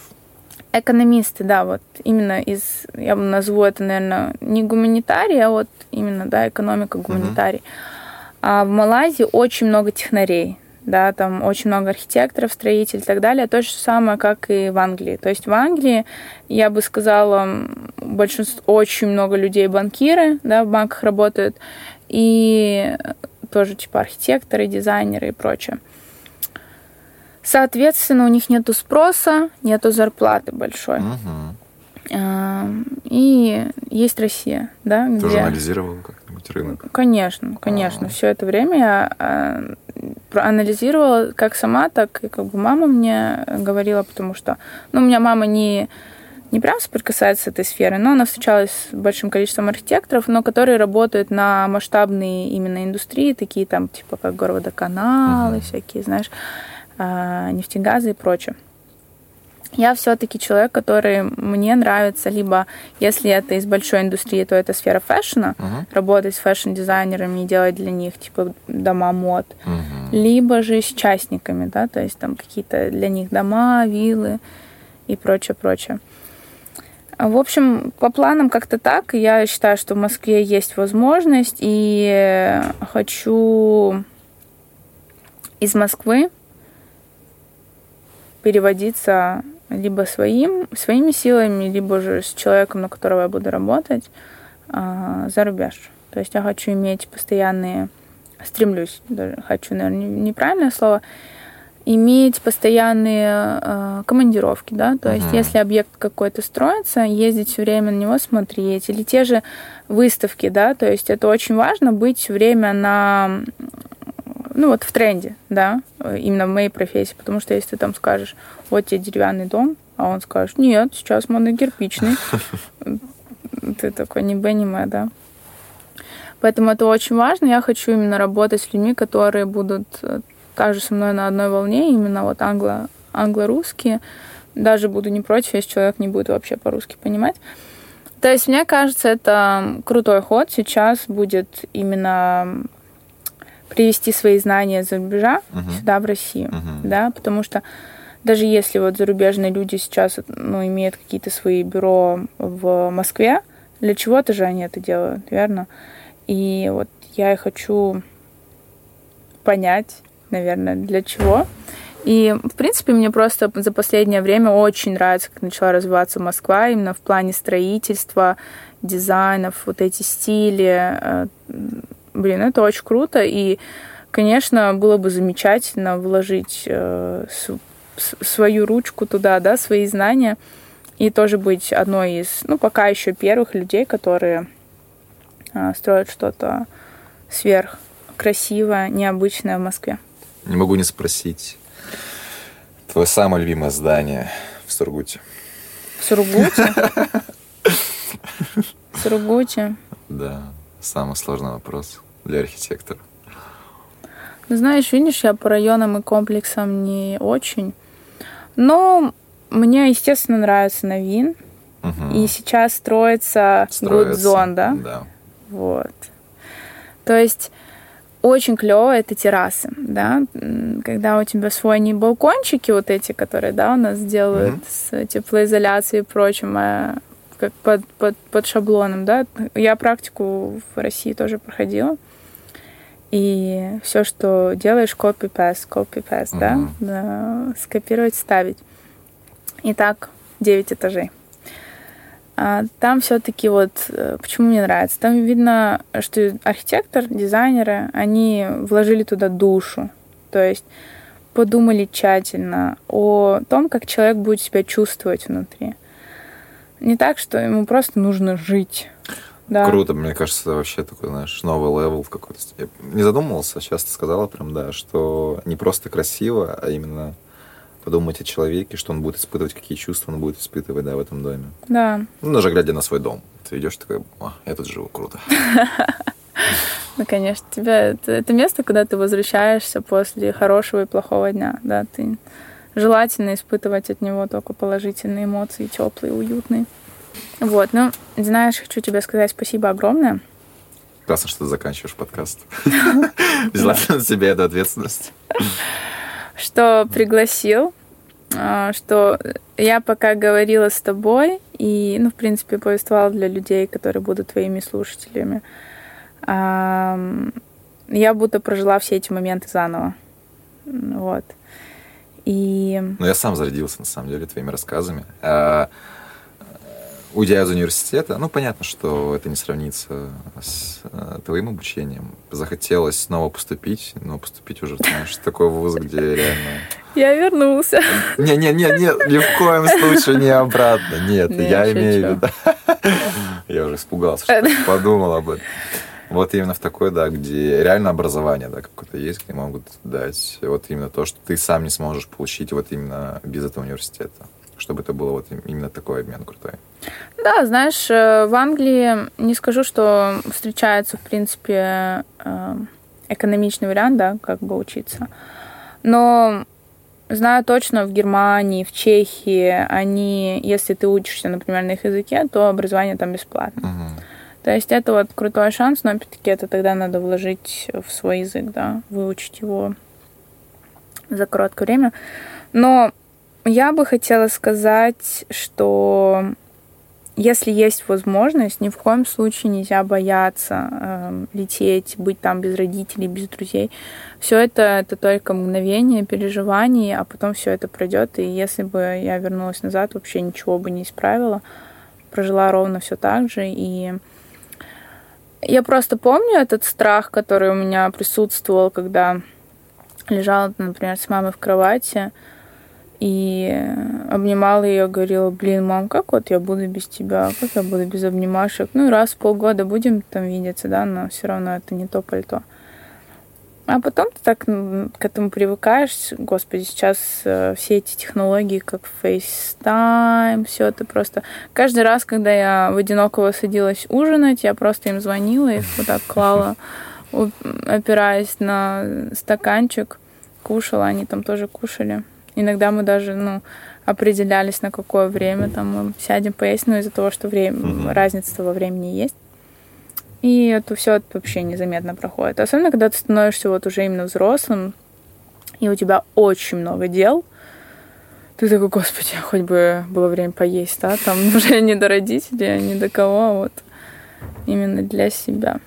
Экономисты, да, вот именно из, я бы назову это, наверное, не гуманитарий, а вот именно, да, экономика гуманитарий. Mm-hmm. А в Малайзии очень много технарей, да, там очень много архитекторов, строителей и так далее. То же самое, как и в Англии. То есть в Англии, я бы сказала, большинство, очень много людей банкиры, да, в банках работают, и тоже типа архитекторы, дизайнеры и прочее. Соответственно, у них нету спроса, нету зарплаты большой. Угу. И есть Россия, да, где... Тоже анализировал как-нибудь рынок? Конечно, конечно. А-а-а. Все это время я а, проанализировала как сама, так и как бы мама мне говорила, потому что, ну, у меня мама не не прям соприкасается с этой сферой, но она встречалась с большим количеством архитекторов, но которые работают на масштабные именно индустрии, такие там, типа, как городоканалы, uh-huh. всякие, знаешь. А, нефтегаза и прочее. Я все-таки человек, который мне нравится, либо если это из большой индустрии, то это сфера фэшна, uh-huh. работать с fashion-дизайнерами и делать для них типа дома мод, uh-huh. либо же с частниками, да, то есть там какие-то для них дома, виллы и прочее, прочее. В общем, по планам как-то так. Я считаю, что в Москве есть возможность, и хочу из Москвы переводиться либо своим, своими силами, либо же с человеком, на которого я буду работать, а, за рубеж. То есть я хочу иметь постоянные, стремлюсь, даже хочу, наверное, неправильное слово, иметь постоянные э, командировки, да, то uh-huh. есть если объект какой-то строится, ездить все время на него смотреть, или те же выставки, да, то есть это очень важно быть все время на ну вот в тренде, да, именно в моей профессии, потому что если ты там скажешь, вот тебе деревянный дом, а он скажет, нет, сейчас монокирпичный, ты такой не М, да. Поэтому это очень важно. Я хочу именно работать с людьми, которые будут э, также со мной на одной волне, именно вот англо, англо-русские. Даже буду не против, если человек не будет вообще по-русски понимать. То есть, мне кажется, это крутой ход. Сейчас будет именно привести свои знания за рубежа uh-huh. сюда, в Россию, uh-huh. да, потому что даже если вот зарубежные люди сейчас ну, имеют какие-то свои бюро в Москве, для чего-то же они это делают, верно? И вот я и хочу понять, наверное, для чего. И, в принципе, мне просто за последнее время очень нравится, как начала развиваться Москва, именно в плане строительства, дизайнов, вот эти стили, э, Блин, это очень круто. И, конечно, было бы замечательно вложить э, свою ручку туда, да, свои знания. И тоже быть одной из, ну, пока еще первых людей, которые э, строят что-то сверх красивое, необычное в Москве. Не могу не спросить. Твое самое любимое здание в Сургуте? В Сургуте? В Сургуте? Да, самый сложный вопрос для архитектора? Ну, знаешь, видишь, я по районам и комплексам не очень. Но мне, естественно, нравится Новин. Угу. И сейчас строится, строится Zone, да? Да. Вот. То есть очень клево это террасы, да, когда у тебя свой не балкончики вот эти, которые, да, у нас делают mm-hmm. с теплоизоляцией и прочим, а как под, под, под шаблоном, да. Я практику в России тоже проходила. И все, что делаешь, copy-paste, copy-paste, uh-huh. да? да? Скопировать, ставить. И так 9 этажей. А там все-таки вот, э, почему мне нравится, там видно, что архитектор, дизайнеры, они вложили туда душу. То есть подумали тщательно о том, как человек будет себя чувствовать внутри. Не так, что ему просто нужно жить да. Круто, мне кажется, вообще такой, знаешь, новый level в какой-то степени. Не задумывался, сейчас ты сказала прям, да, что не просто красиво, а именно подумать о человеке, что он будет испытывать, какие чувства он будет испытывать, да, в этом доме. Да. Ну, даже глядя на свой дом. Ты идешь такой, а, я тут живу, круто. Ну, конечно, тебя это, это место, куда ты возвращаешься после хорошего и плохого дня, да, ты желательно испытывать от него только положительные эмоции, теплые, уютные. Вот, ну, знаешь, хочу тебе сказать спасибо огромное. Классно, что ты заканчиваешь подкаст. Взяла на себя эту ответственность. Что пригласил. а, что я пока говорила с тобой и, ну, в принципе, повествовала для людей, которые будут твоими слушателями, я будто прожила все эти моменты заново. Вот. И... Ну, я сам зарядился, на самом деле, твоими рассказами. Уйдя из университета, ну, понятно, что это не сравнится с а, твоим обучением. Захотелось снова поступить, но поступить уже, знаешь, в такой вуз, где реально... Я вернулся. Не-не-не, ни в коем случае не обратно. Нет, я имею в виду... Я уже испугался, что подумал об этом. Вот именно в такой, да, где реально образование, да, какое-то есть, где могут дать вот именно то, что ты сам не сможешь получить вот именно без этого университета. Чтобы это было вот именно такой обмен крутой. Да, знаешь, э, в Англии не скажу, что встречается, в принципе, э, экономичный вариант, да, как бы учиться. Но знаю точно, в Германии, в Чехии, они, если ты учишься, например, на их языке, то образование там бесплатно. Угу. То есть это вот крутой шанс, но опять-таки это тогда надо вложить в свой язык, да, выучить его за короткое время. Но я бы хотела сказать, что если есть возможность, ни в коем случае нельзя бояться э, лететь, быть там без родителей, без друзей. Все это это только мгновение переживаний, а потом все это пройдет. И если бы я вернулась назад, вообще ничего бы не исправила, прожила ровно все так же и я просто помню этот страх, который у меня присутствовал, когда лежала, например, с мамой в кровати и обнимала ее, говорила, блин, мам, как вот я буду без тебя, как я буду без обнимашек. Ну и раз в полгода будем там видеться, да, но все равно это не то пальто. А потом ты так к этому привыкаешь. Господи, сейчас э, все эти технологии, как FaceTime, все это просто... Каждый раз, когда я в одинокого садилась ужинать, я просто им звонила, их вот так клала, опираясь на стаканчик, кушала, они там тоже кушали. Иногда мы даже, ну, определялись, на какое время там мы сядем поесть, но из-за того, что время, mm-hmm. разница во времени есть. И это все вообще незаметно проходит. Особенно, когда ты становишься вот уже именно взрослым, и у тебя очень много дел, ты такой, господи, хоть бы было время поесть, да, там уже не до родителей, не до кого, а вот именно для себя.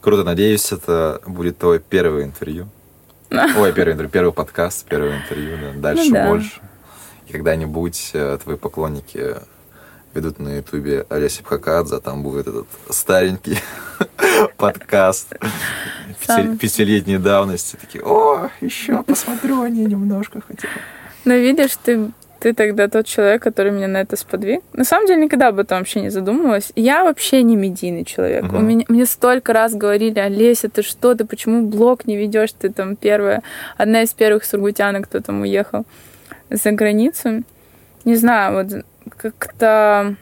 Круто, надеюсь, это будет твое первое интервью. Ой, первый интервью, первый подкаст, первое интервью, да. Дальше ну, да. больше. И когда-нибудь э, твои поклонники ведут на ютубе Олеся Пхакадзе, там будет этот старенький подкаст пятилетней давности. Такие, о, еще посмотрю они немножко хотя бы. Ну, видишь, ты ты тогда тот человек, который меня на это сподвиг. На самом деле никогда об этом вообще не задумывалась. Я вообще не медийный человек. Uh-huh. У меня, мне столько раз говорили, Олеся, ты что, ты почему блог не ведешь? Ты там первая, одна из первых сургутянок, кто там уехал за границу. Не знаю, вот как-то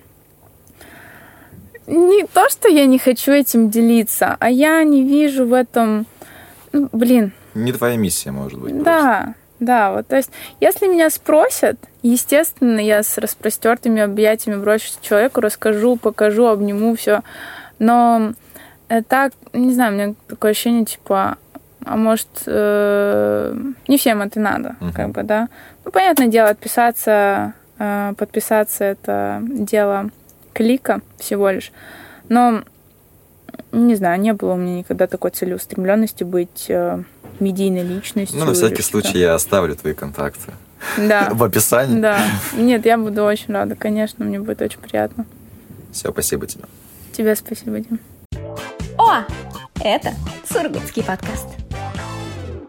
не то, что я не хочу этим делиться, а я не вижу в этом, ну, блин. Не твоя миссия, может быть. Да, просто. Да, вот, то есть, если меня спросят, естественно, я с распростертыми объятиями брошусь к человеку, расскажу, покажу, обниму, все, но так, не знаю, у меня такое ощущение, типа, а может, э, не всем это надо, uh-huh. как бы, да. Ну, понятное дело, отписаться Э, подписаться это дело клика всего лишь. Но, не знаю, не было у меня никогда такой целеустремленности быть э, медийной личностью. Ну, на всякий случай я оставлю твои контакты. Да. В описании. Да. Нет, я буду очень рада, конечно, мне будет очень приятно. Все, спасибо тебе. Тебе спасибо, Дим. О, это Сургутский подкаст.